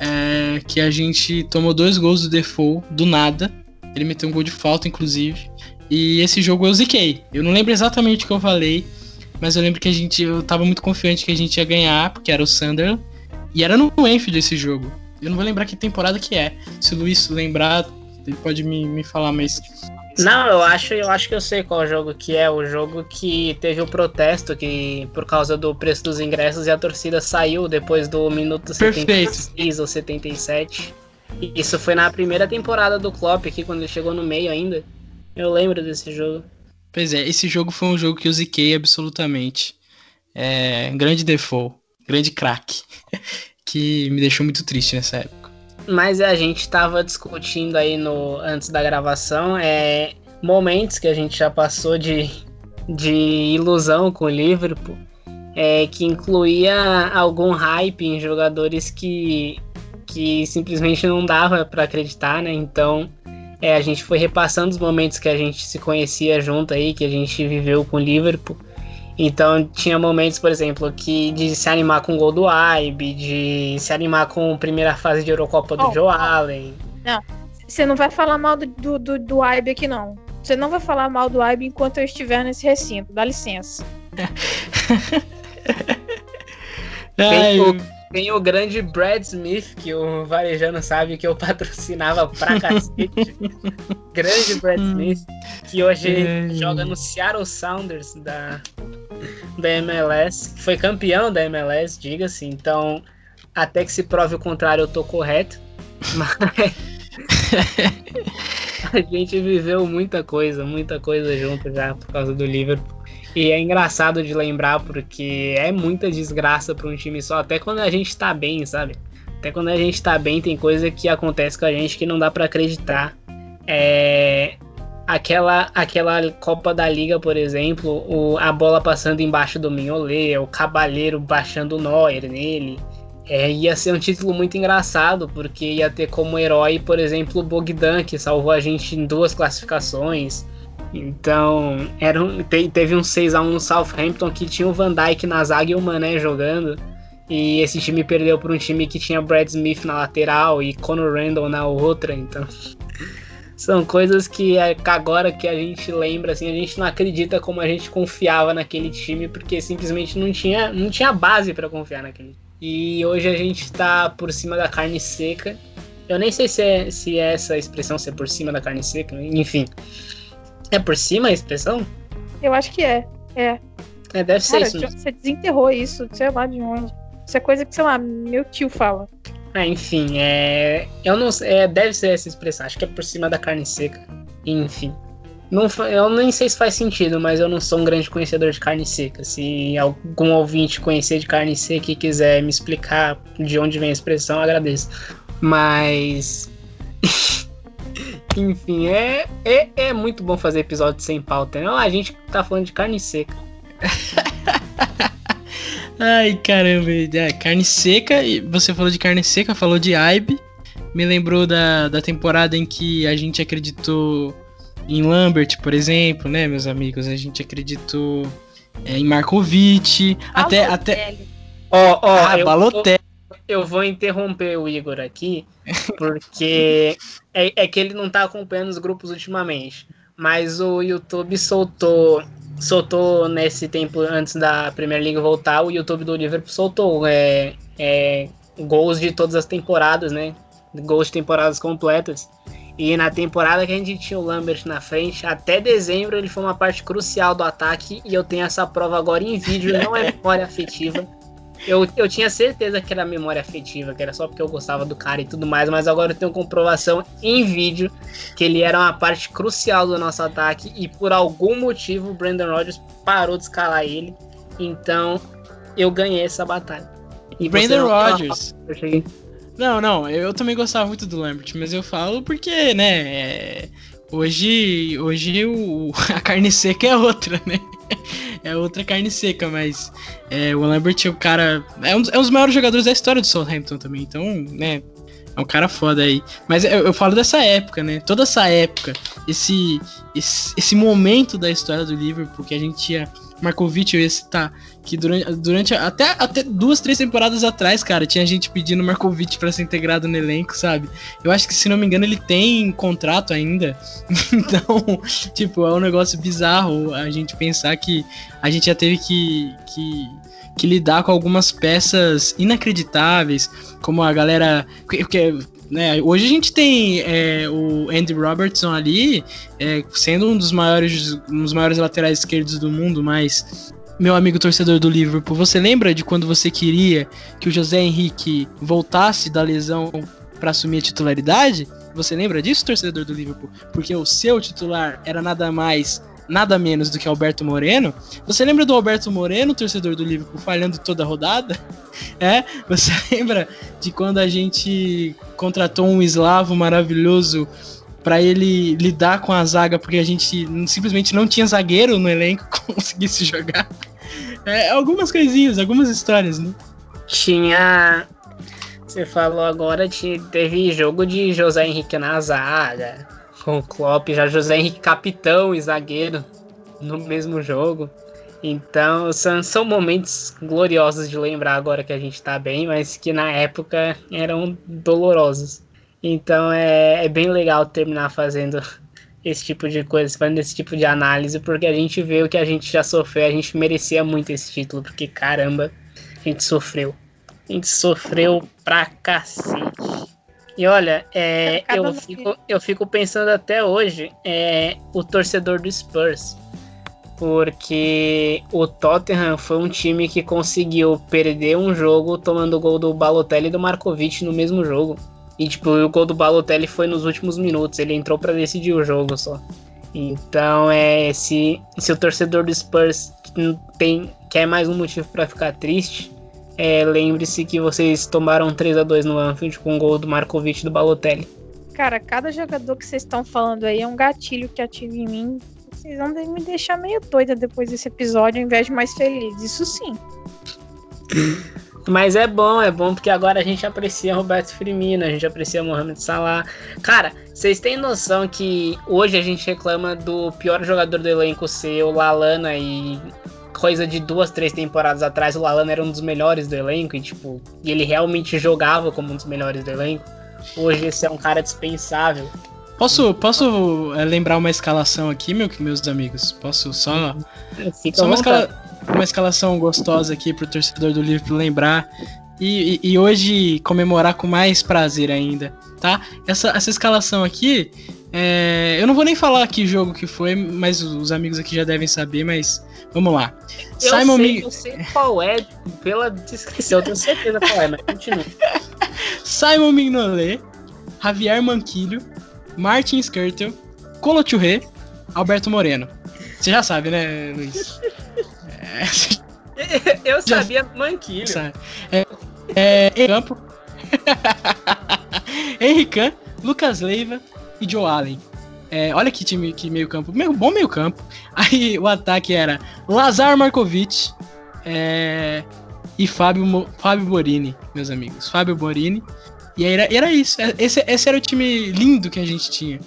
é, que a gente tomou dois gols do default do nada. Ele meteu um gol de falta, inclusive. E esse jogo eu ziquei. Eu não lembro exatamente o que eu falei, mas eu lembro que a gente eu tava muito confiante que a gente ia ganhar, porque era o Sunderland. E era no Enfield esse jogo. Eu não vou lembrar que temporada que é. Se o Luiz lembrar, ele pode me, me falar, mas. Não, eu acho, eu acho que eu sei qual jogo que é. O jogo que teve o protesto que por causa do preço dos ingressos e a torcida saiu depois do minuto Perfeito. 76 ou 77. Isso foi na primeira temporada do Klopp aqui, quando ele chegou no meio ainda. Eu lembro desse jogo. Pois é, esse jogo foi um jogo que eu ziquei absolutamente. É, grande default grande craque, que me deixou muito triste nessa época. Mas a gente estava discutindo aí no antes da gravação é momentos que a gente já passou de, de ilusão com o Liverpool, é, que incluía algum hype em jogadores que, que simplesmente não dava para acreditar, né? Então é, a gente foi repassando os momentos que a gente se conhecia junto aí, que a gente viveu com o Liverpool. Então tinha momentos, por exemplo, que de se animar com o gol do Aibe, de se animar com a primeira fase de Eurocopa do oh. Joe Allen. Não, você não vai falar mal do, do, do, do Aibe aqui, não. Você não vai falar mal do Aibe enquanto eu estiver nesse recinto. Dá licença. tem, o, tem o grande Brad Smith, que o Varejano sabe que eu patrocinava pra cacete. grande Brad Smith, que hoje joga no Seattle Sounders da, da MLS, foi campeão da MLS, diga-se. Então, até que se prove o contrário, eu tô correto. Mas a gente viveu muita coisa, muita coisa junto já por causa do Liverpool. E é engraçado de lembrar porque é muita desgraça para um time só, até quando a gente tá bem, sabe? Até quando a gente tá bem, tem coisa que acontece com a gente que não dá para acreditar. É, aquela aquela Copa da Liga, por exemplo, o, a bola passando embaixo do Mignolet, o Cabalheiro baixando o Neuer nele. É, ia ser um título muito engraçado, porque ia ter como herói, por exemplo, o Bogdan, que salvou a gente em duas classificações. Então, era um, te, teve um 6x1 no Southampton que tinha o Van Dijk na zaga e o Mané jogando. E esse time perdeu para um time que tinha Brad Smith na lateral e Conor Randall na outra. Então, são coisas que agora que a gente lembra, assim, a gente não acredita como a gente confiava naquele time, porque simplesmente não tinha, não tinha base para confiar naquele. E hoje a gente está por cima da carne seca. Eu nem sei se é, se é essa expressão, se é por cima da carne seca, enfim. É por cima a expressão? Eu acho que é. É. É, deve ser Cara, isso. Você desenterrou isso, sei lá de onde. Isso é coisa que, sei lá, meu tio fala. Ah, enfim, é. Eu não é, deve ser essa expressão, acho que é por cima da carne seca. Enfim. Não, eu nem sei se faz sentido, mas eu não sou um grande conhecedor de carne seca. Se algum ouvinte conhecer de carne seca e quiser me explicar de onde vem a expressão, agradeço. Mas. Enfim, é, é, é muito bom fazer episódio sem pauta. Né? A gente tá falando de carne seca. Ai, caramba. É, carne seca. Você falou de carne seca, falou de Aibe. me lembrou da, da temporada em que a gente acreditou em Lambert, por exemplo, né, meus amigos? A gente acreditou é, em Markovic, até até Ó, ó, ah, eu, Balotelli. eu vou interromper o Igor aqui, porque é, é que ele não tá acompanhando os grupos ultimamente. Mas o YouTube soltou soltou nesse tempo antes da Premier League voltar, o YouTube do Liverpool soltou é, é, gols de todas as temporadas, né? Gols de temporadas completas. E na temporada que a gente tinha o Lambert na frente, até dezembro ele foi uma parte crucial do ataque. E eu tenho essa prova agora em vídeo, não é memória afetiva. Eu, eu tinha certeza que era memória afetiva, que era só porque eu gostava do cara e tudo mais, mas agora eu tenho comprovação em vídeo que ele era uma parte crucial do nosso ataque e por algum motivo o Brandon Rodgers parou de escalar ele. Então eu ganhei essa batalha. E Brandon Rodgers. Eu cheguei. Não, não, eu também gostava muito do Lambert, mas eu falo porque, né, é, hoje, hoje o, a carne seca é outra, né? É outra carne seca, mas é, o Lambert é o cara. É um, é um dos maiores jogadores da história do Southampton também, então, né, é um cara foda aí. Mas eu, eu, falo dessa época, né? Toda essa época, esse, esse, esse momento da história do Liverpool que a gente tinha Markovic, eu ia citar, que durante, durante até, até duas, três temporadas atrás, cara, tinha gente pedindo Markovic para ser integrado no elenco, sabe? Eu acho que, se não me engano, ele tem contrato ainda. então, tipo, é um negócio bizarro a gente pensar que a gente já teve que, que, que lidar com algumas peças inacreditáveis, como a galera. Porque né? Hoje a gente tem é, o Andy Robertson ali, é, sendo um dos maiores, um dos maiores laterais esquerdos do mundo, mas meu amigo torcedor do Liverpool, você lembra de quando você queria que o José Henrique voltasse da lesão para assumir a titularidade? Você lembra disso, torcedor do Liverpool? Porque o seu titular era nada mais nada menos do que Alberto Moreno. Você lembra do Alberto Moreno, torcedor do Liverpool, falhando toda a rodada? É? Você lembra de quando a gente contratou um eslavo maravilhoso para ele lidar com a zaga, porque a gente simplesmente não tinha zagueiro no elenco que conseguisse jogar? É, algumas coisinhas, algumas histórias, né? Tinha. Você falou agora, teve jogo de José Henrique na zaga com o Klopp, já José Henrique capitão e zagueiro no mesmo jogo. Então são, são momentos gloriosos de lembrar agora que a gente tá bem, mas que na época eram dolorosos. Então é, é bem legal terminar fazendo esse tipo de coisa, fazendo esse tipo de análise, porque a gente vê o que a gente já sofreu, a gente merecia muito esse título, porque caramba, a gente sofreu. A gente sofreu pra cacete. E olha, é, eu, fico, eu fico pensando até hoje é, o torcedor do Spurs. Porque o Tottenham foi um time que conseguiu perder um jogo tomando o gol do Balotelli e do Markovic no mesmo jogo. E tipo, o gol do Balotelli foi nos últimos minutos, ele entrou para decidir o jogo só. Então, é se, se o torcedor do Spurs tem quer mais um motivo para ficar triste, é, lembre-se que vocês tomaram 3 a 2 no Anfield com o gol do Markovic e do Balotelli. Cara, cada jogador que vocês estão falando aí é um gatilho que ativa em mim. Vocês vão me deixar meio doida depois desse episódio, ao invés de mais feliz. Isso sim. Mas é bom, é bom porque agora a gente aprecia Roberto Firmino, a gente aprecia Mohamed Salah. Cara, vocês têm noção que hoje a gente reclama do pior jogador do elenco ser o Lalana e coisa de duas, três temporadas atrás, o Lalana era um dos melhores do elenco e, tipo, ele realmente jogava como um dos melhores do elenco. Hoje esse é um cara dispensável. Posso, posso é, lembrar uma escalação aqui, meu, meus amigos? Posso só. Fica só uma, escala, uma escalação gostosa aqui pro torcedor do Liverpool lembrar. E, e, e, hoje comemorar com mais prazer ainda, tá? Essa, essa escalação aqui, é, eu não vou nem falar que jogo que foi, mas os amigos aqui já devem saber, mas Vamos lá. Eu Simon sei, Mig... eu sei qual é, pela descrição, eu tenho certeza qual é, mas continua. Simon Mignolet, Javier Manquilho, Martin Skirtle, Colo Churré, Alberto Moreno. Você já sabe, né, Luiz? É... eu sabia já... Manquilho. É, é, em campo. Henrican, Lucas Leiva e Joe Allen. É, olha que time, que meio campo. Meio, bom meio campo. Aí o ataque era Lazar Markovic, é, e Fábio, Fábio Borini, meus amigos. Fábio Borini. E era, era isso. É, esse, esse era o time lindo que a gente tinha.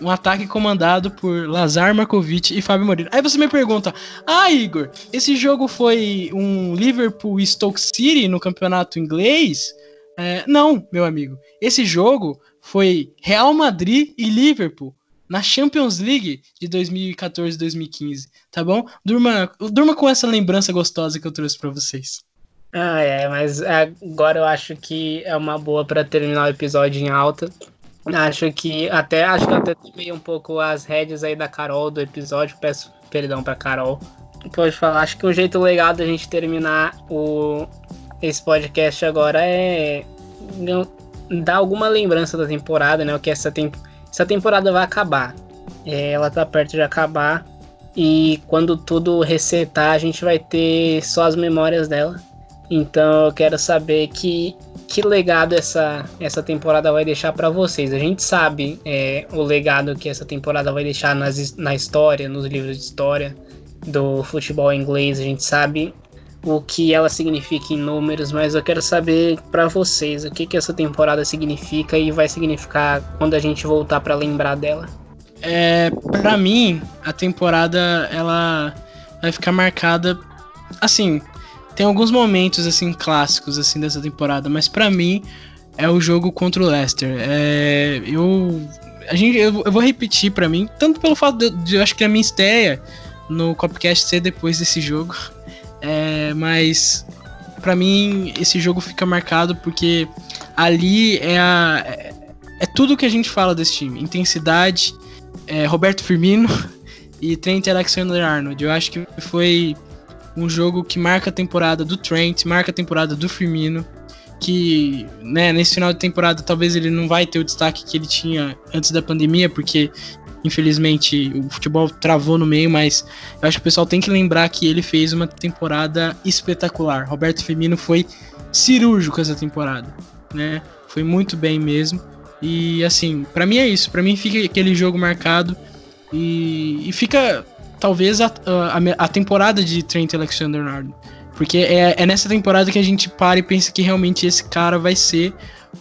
Um ataque comandado por Lazar Markovic e Fábio Moreno. Aí você me pergunta: Ah, Igor, esse jogo foi um Liverpool Stoke City no campeonato inglês? É, não, meu amigo. Esse jogo foi Real Madrid e Liverpool na Champions League de 2014-2015, tá bom? Durma, durma com essa lembrança gostosa que eu trouxe para vocês. Ah, é, mas agora eu acho que é uma boa para terminar o episódio em alta. Acho que até acho que até tomei um pouco as rédeas aí da Carol do episódio. Peço perdão para Carol. Pode falar, acho que um jeito legal da gente terminar o esse podcast agora é dar alguma lembrança da temporada, né? O que essa, tem, essa temporada vai acabar. É, ela tá perto de acabar. E quando tudo resetar, a gente vai ter só as memórias dela. Então eu quero saber que, que legado essa, essa temporada vai deixar para vocês. A gente sabe é, o legado que essa temporada vai deixar nas, na história, nos livros de história do futebol inglês. A gente sabe o que ela significa em números, mas eu quero saber para vocês o que, que essa temporada significa e vai significar quando a gente voltar para lembrar dela. É, para mim, a temporada ela vai ficar marcada assim, tem alguns momentos assim clássicos assim dessa temporada, mas para mim é o jogo contra o Leicester. É, eu a gente eu, eu vou repetir para mim, tanto pelo fato de, de eu acho que a minha estreia no Copcast ser depois desse jogo, é, mas para mim esse jogo fica marcado porque ali é, a, é, é tudo que a gente fala desse time: intensidade, é, Roberto Firmino e Trent Alexander-Arnold. Eu acho que foi um jogo que marca a temporada do Trent, marca a temporada do Firmino, que né, nesse final de temporada talvez ele não vai ter o destaque que ele tinha antes da pandemia, porque Infelizmente, o futebol travou no meio, mas eu acho que o pessoal tem que lembrar que ele fez uma temporada espetacular. Roberto Firmino foi cirúrgico essa temporada, né? Foi muito bem mesmo. E assim, para mim é isso. Para mim fica aquele jogo marcado e, e fica talvez a, a, a, temporada de Trent Alexander-Arnold, porque é, é nessa temporada que a gente para e pensa que realmente esse cara vai ser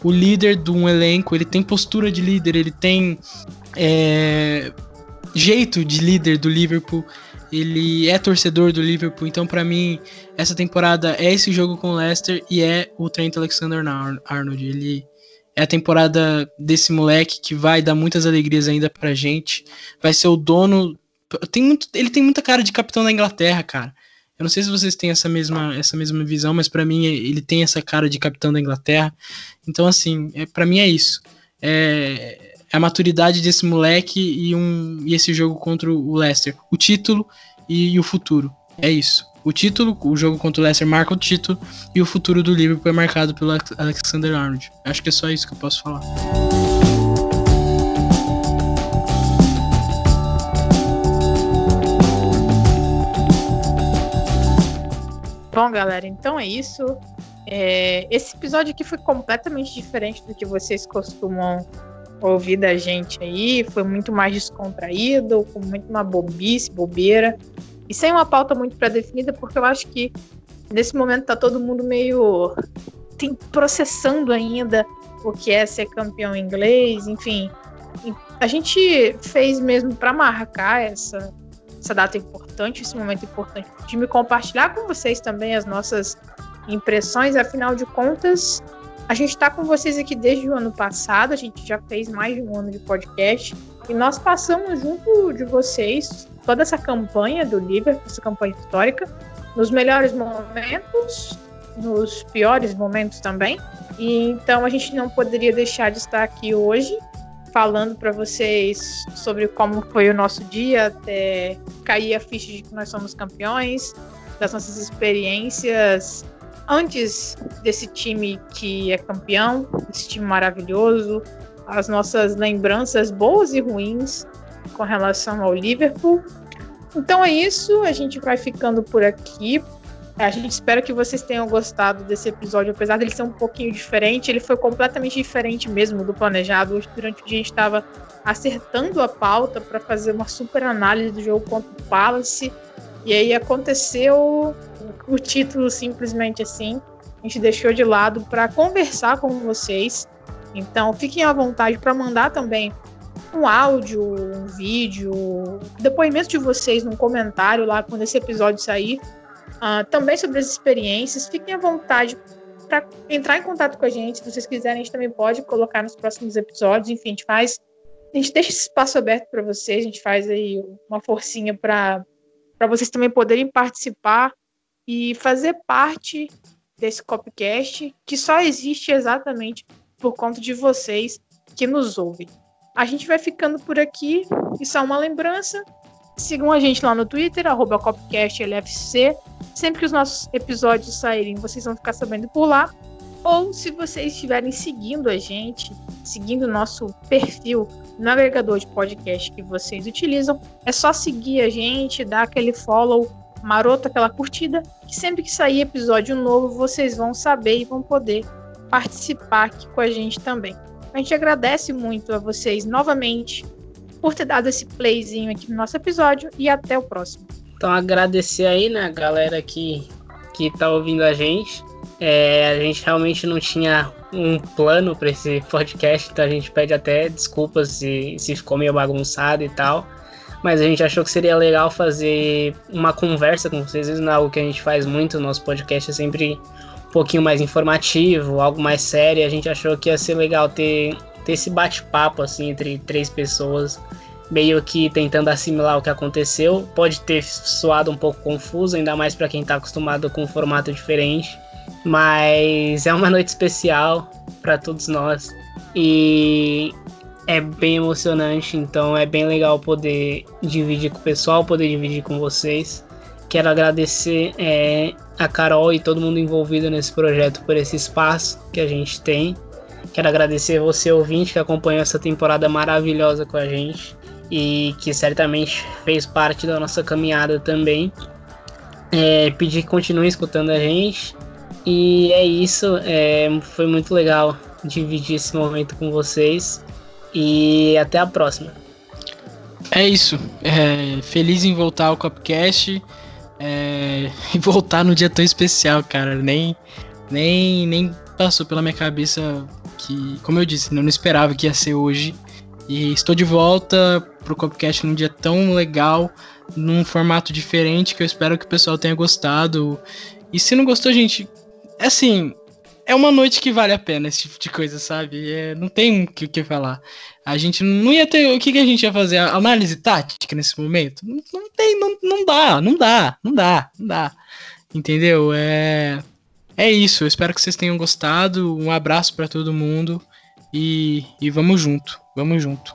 o líder de um elenco. Ele tem postura de líder, ele tem é, jeito de líder do Liverpool. Ele é torcedor do Liverpool, então para mim essa temporada é esse jogo com o Leicester e é o Trent Alexander-Arnold. Ele é a temporada desse moleque que vai dar muitas alegrias ainda pra gente. Vai ser o dono. Tem muito, ele tem muita cara de capitão da Inglaterra, cara. Eu não sei se vocês têm essa mesma, essa mesma visão, mas para mim ele tem essa cara de capitão da Inglaterra. Então, assim, é, para mim é isso. É, a maturidade desse moleque e, um, e esse jogo contra o Leicester. O título e, e o futuro. É isso. O título, o jogo contra o Leicester marca o título e o futuro do Liverpool é marcado pelo Alexander Arnold. Acho que é só isso que eu posso falar. Bom, galera, então é isso. É, esse episódio aqui foi completamente diferente do que vocês costumam ouvir da gente aí. Foi muito mais descontraído, com muito uma bobice, bobeira. E sem uma pauta muito pré-definida, porque eu acho que nesse momento tá todo mundo meio tem, processando ainda o que é ser campeão inglês, enfim. A gente fez mesmo para marcar essa, essa data importante, esse momento importante de me compartilhar com vocês também as nossas impressões, afinal de contas, a gente está com vocês aqui desde o ano passado, a gente já fez mais de um ano de podcast e nós passamos junto de vocês toda essa campanha do Liverpool, essa campanha histórica, nos melhores momentos, nos piores momentos também. E então a gente não poderia deixar de estar aqui hoje falando para vocês sobre como foi o nosso dia até cair a ficha de que nós somos campeões, das nossas experiências antes desse time que é campeão, esse time maravilhoso, as nossas lembranças boas e ruins com relação ao Liverpool. Então é isso, a gente vai ficando por aqui. A gente espera que vocês tenham gostado desse episódio, apesar dele ser um pouquinho diferente, ele foi completamente diferente mesmo do planejado. Hoje, durante o dia, a gente estava acertando a pauta para fazer uma super análise do jogo contra o Palace E aí aconteceu o título simplesmente assim. A gente deixou de lado para conversar com vocês. Então fiquem à vontade para mandar também um áudio, um vídeo, depoimento de vocês num comentário lá quando esse episódio sair. Uh, também sobre as experiências. Fiquem à vontade para entrar em contato com a gente. Se vocês quiserem, a gente também pode colocar nos próximos episódios. Enfim, a gente faz. A gente deixa esse espaço aberto para vocês, a gente faz aí uma forcinha para vocês também poderem participar e fazer parte desse copcast que só existe exatamente por conta de vocês que nos ouvem. A gente vai ficando por aqui. Isso é uma lembrança. Sigam a gente lá no Twitter, arroba CopcastLFC. Sempre que os nossos episódios saírem, vocês vão ficar sabendo por lá. Ou se vocês estiverem seguindo a gente, seguindo o nosso perfil no navegador de podcast que vocês utilizam, é só seguir a gente, dar aquele follow maroto, aquela curtida, que sempre que sair episódio novo, vocês vão saber e vão poder participar aqui com a gente também. A gente agradece muito a vocês novamente por ter dado esse playzinho aqui no nosso episódio e até o próximo. Então agradecer aí, né, a galera que, que tá ouvindo a gente. É, a gente realmente não tinha um plano para esse podcast, então a gente pede até desculpas se, se ficou meio bagunçado e tal. Mas a gente achou que seria legal fazer uma conversa com vocês, não é algo que a gente faz muito, nosso podcast é sempre um pouquinho mais informativo, algo mais sério. A gente achou que ia ser legal ter ter esse bate-papo assim entre três pessoas, meio que tentando assimilar o que aconteceu. Pode ter soado um pouco confuso, ainda mais para quem está acostumado com um formato diferente, mas é uma noite especial para todos nós e é bem emocionante, então é bem legal poder dividir com o pessoal, poder dividir com vocês. Quero agradecer é, a Carol e todo mundo envolvido nesse projeto por esse espaço que a gente tem. Quero agradecer você, ouvinte, que acompanhou essa temporada maravilhosa com a gente e que certamente fez parte da nossa caminhada também. É, pedir que continue escutando a gente. E é isso, é, foi muito legal dividir esse momento com vocês. E até a próxima. É isso. É, feliz em voltar ao Copcast. É, e voltar no dia tão especial, cara. Nem, nem, nem passou pela minha cabeça que, como eu disse, não esperava que ia ser hoje. E estou de volta pro Copcast num dia tão legal, num formato diferente que eu espero que o pessoal tenha gostado. E se não gostou, gente, é assim, é uma noite que vale a pena esse tipo de coisa, sabe? É, não tem o que, que, falar. A gente não ia ter. O que, que a gente ia fazer? Análise tática nesse momento? Não, não tem, não, não dá, não dá, não dá, não dá. Entendeu? É. É isso, eu espero que vocês tenham gostado. Um abraço para todo mundo e, e vamos junto, vamos junto.